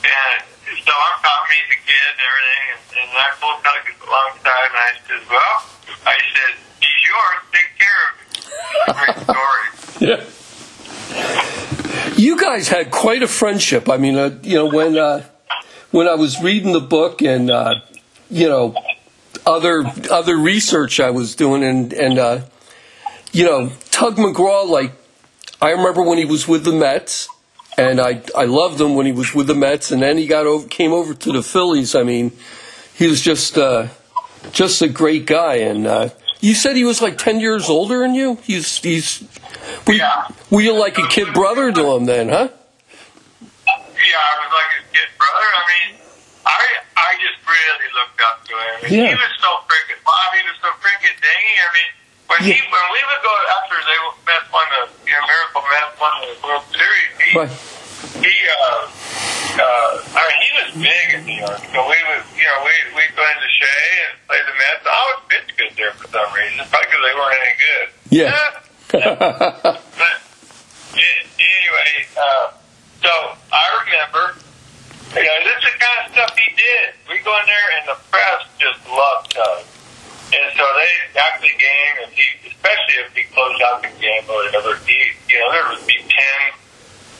And so I'm taught me the kid and everything, and, and I pulled Tug alongside, and I said, well, I said, he's yours. Take care of him. Great <laughs> story. Yeah. You guys had quite a friendship. I mean, uh, you know, when uh, when I was reading the book and uh, you know other other research I was doing, and and uh, you know, Tug McGraw, like I remember when he was with the Mets, and I I loved him when he was with the Mets, and then he got over came over to the Phillies. I mean, he was just uh, just a great guy, and uh, you said he was like ten years older than you. He's he's were, you- Yeah. were you like a kid brother to him then, huh? Yeah, I was like his kid brother. I mean, I I just really looked up to him. Yeah. He was so freaking Bob. He was so freaking dingy. I mean, when he when we would go after they Mets won the you know, Miracle Mets won the World Series, he Right. he uh uh I mean he was big in New York. So we would you know, we we'd go into Shea and play the Mets. I always pitch good there for some reason, probably because they weren't any good. Yeah. <laughs> but anyway, uh so I remember you know, this is the kind of stuff he did. We go in there and the press just loved Tug. And so they after the game, if he, especially if he closed out the game or whatever, he, you know, there would be ten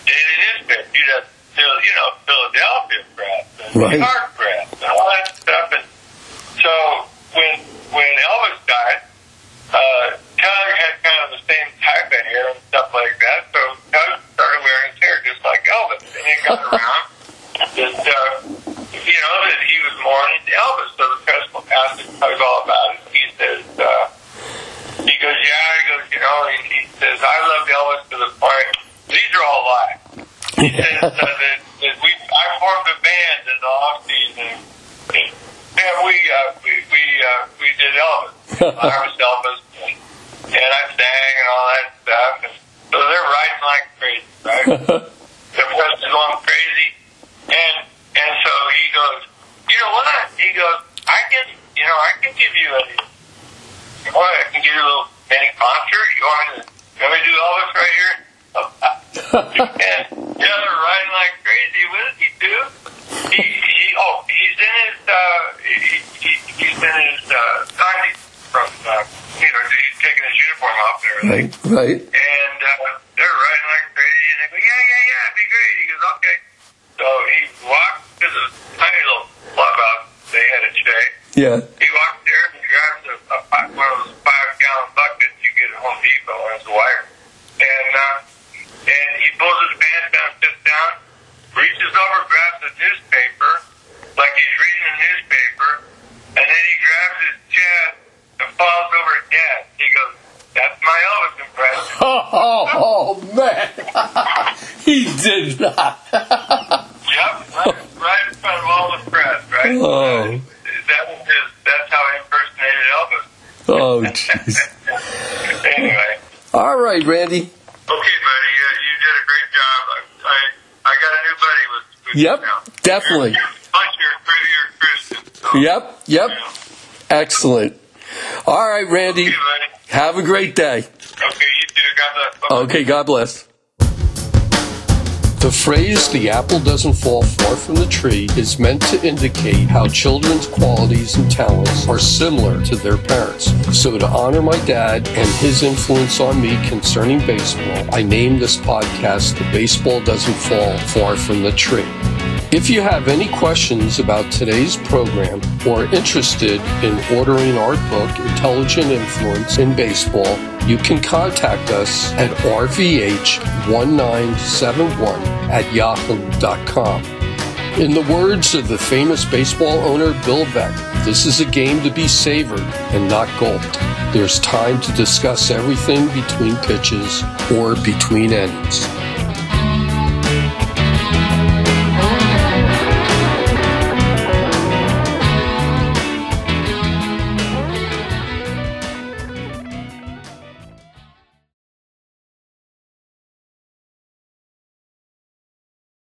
daily newspapers. You'd have, you know, Philadelphia press and Right. New York press and all that stuff. And so when when Elvis died, uh, Tug had kind of the same type of hair and stuff like that. So Tug started wearing his hair just like Elvis, and it got <laughs> around that uh, you know that he was mourning Elvis. So the asked him Tug all about it. He says, uh, he goes, yeah. He goes, you know, he, he says, I loved Elvis to the point. These are all lies. He says uh, that, that we I formed a band in the off season. And we uh, we we uh, we did Elvis. <laughs> I was Elvis, and, and I sang and all that stuff. And so they're writing like crazy, right? <laughs> the press is going crazy, and and so he goes, you know what? He goes, I can, you know, I can give you a, oh, I can give you a little mini concert. You want me to, you want me to do Elvis right here? <laughs> and yeah, they're riding like crazy. What does he do? He, he oh, he's in his, uh, he, he, he's in his, uh, from, uh, you know, he's taking his uniform off and everything. right. Right. And uh, they're riding like crazy, and they go, yeah, yeah, yeah, it'd be great. He goes, okay. So he walks to the tiny little clubhouse they had at Shea. Yeah. He walks there and grabs a, a, fi- one of those five-gallon buckets you get at Home Depot, and it's a wire. And uh, and he pulls his pants down, sits down, reaches over, grabs a newspaper, like he's reading a newspaper, and then he grabs his chest and falls over dead. He goes, "That's my Elvis impression." Oh, <laughs> oh, man. <laughs> he did not. Yep, right, right in front of all the press, right? Oh. That was his, that's how he impersonated Elvis. Oh, jeez. anyway, All right, Randy. okay, buddy, you, you did a great job. I, I, I got a new buddy with, with Yep, now. definitely. Plus, you're, you're. So, Yep, yep. Excellent. All right, Randy. Okay, buddy. Have a great day. Okay, you too. God bless. Bye-bye. Okay, God bless. The phrase, the apple doesn't fall far from the tree, is meant to indicate how children's qualities and talents are similar to their parents. So, to honor my dad and his influence on me concerning baseball, I named this podcast The Baseball Doesn't Fall Far from the Tree. If you have any questions about today's program or interested in ordering our book, Intelligent Influence in Baseball, you can contact us at rvh1971 at yahoo.com. In the words of the famous baseball owner Bill Veeck, this is a game to be savored and not gulped. There's time to discuss everything between pitches or between innings.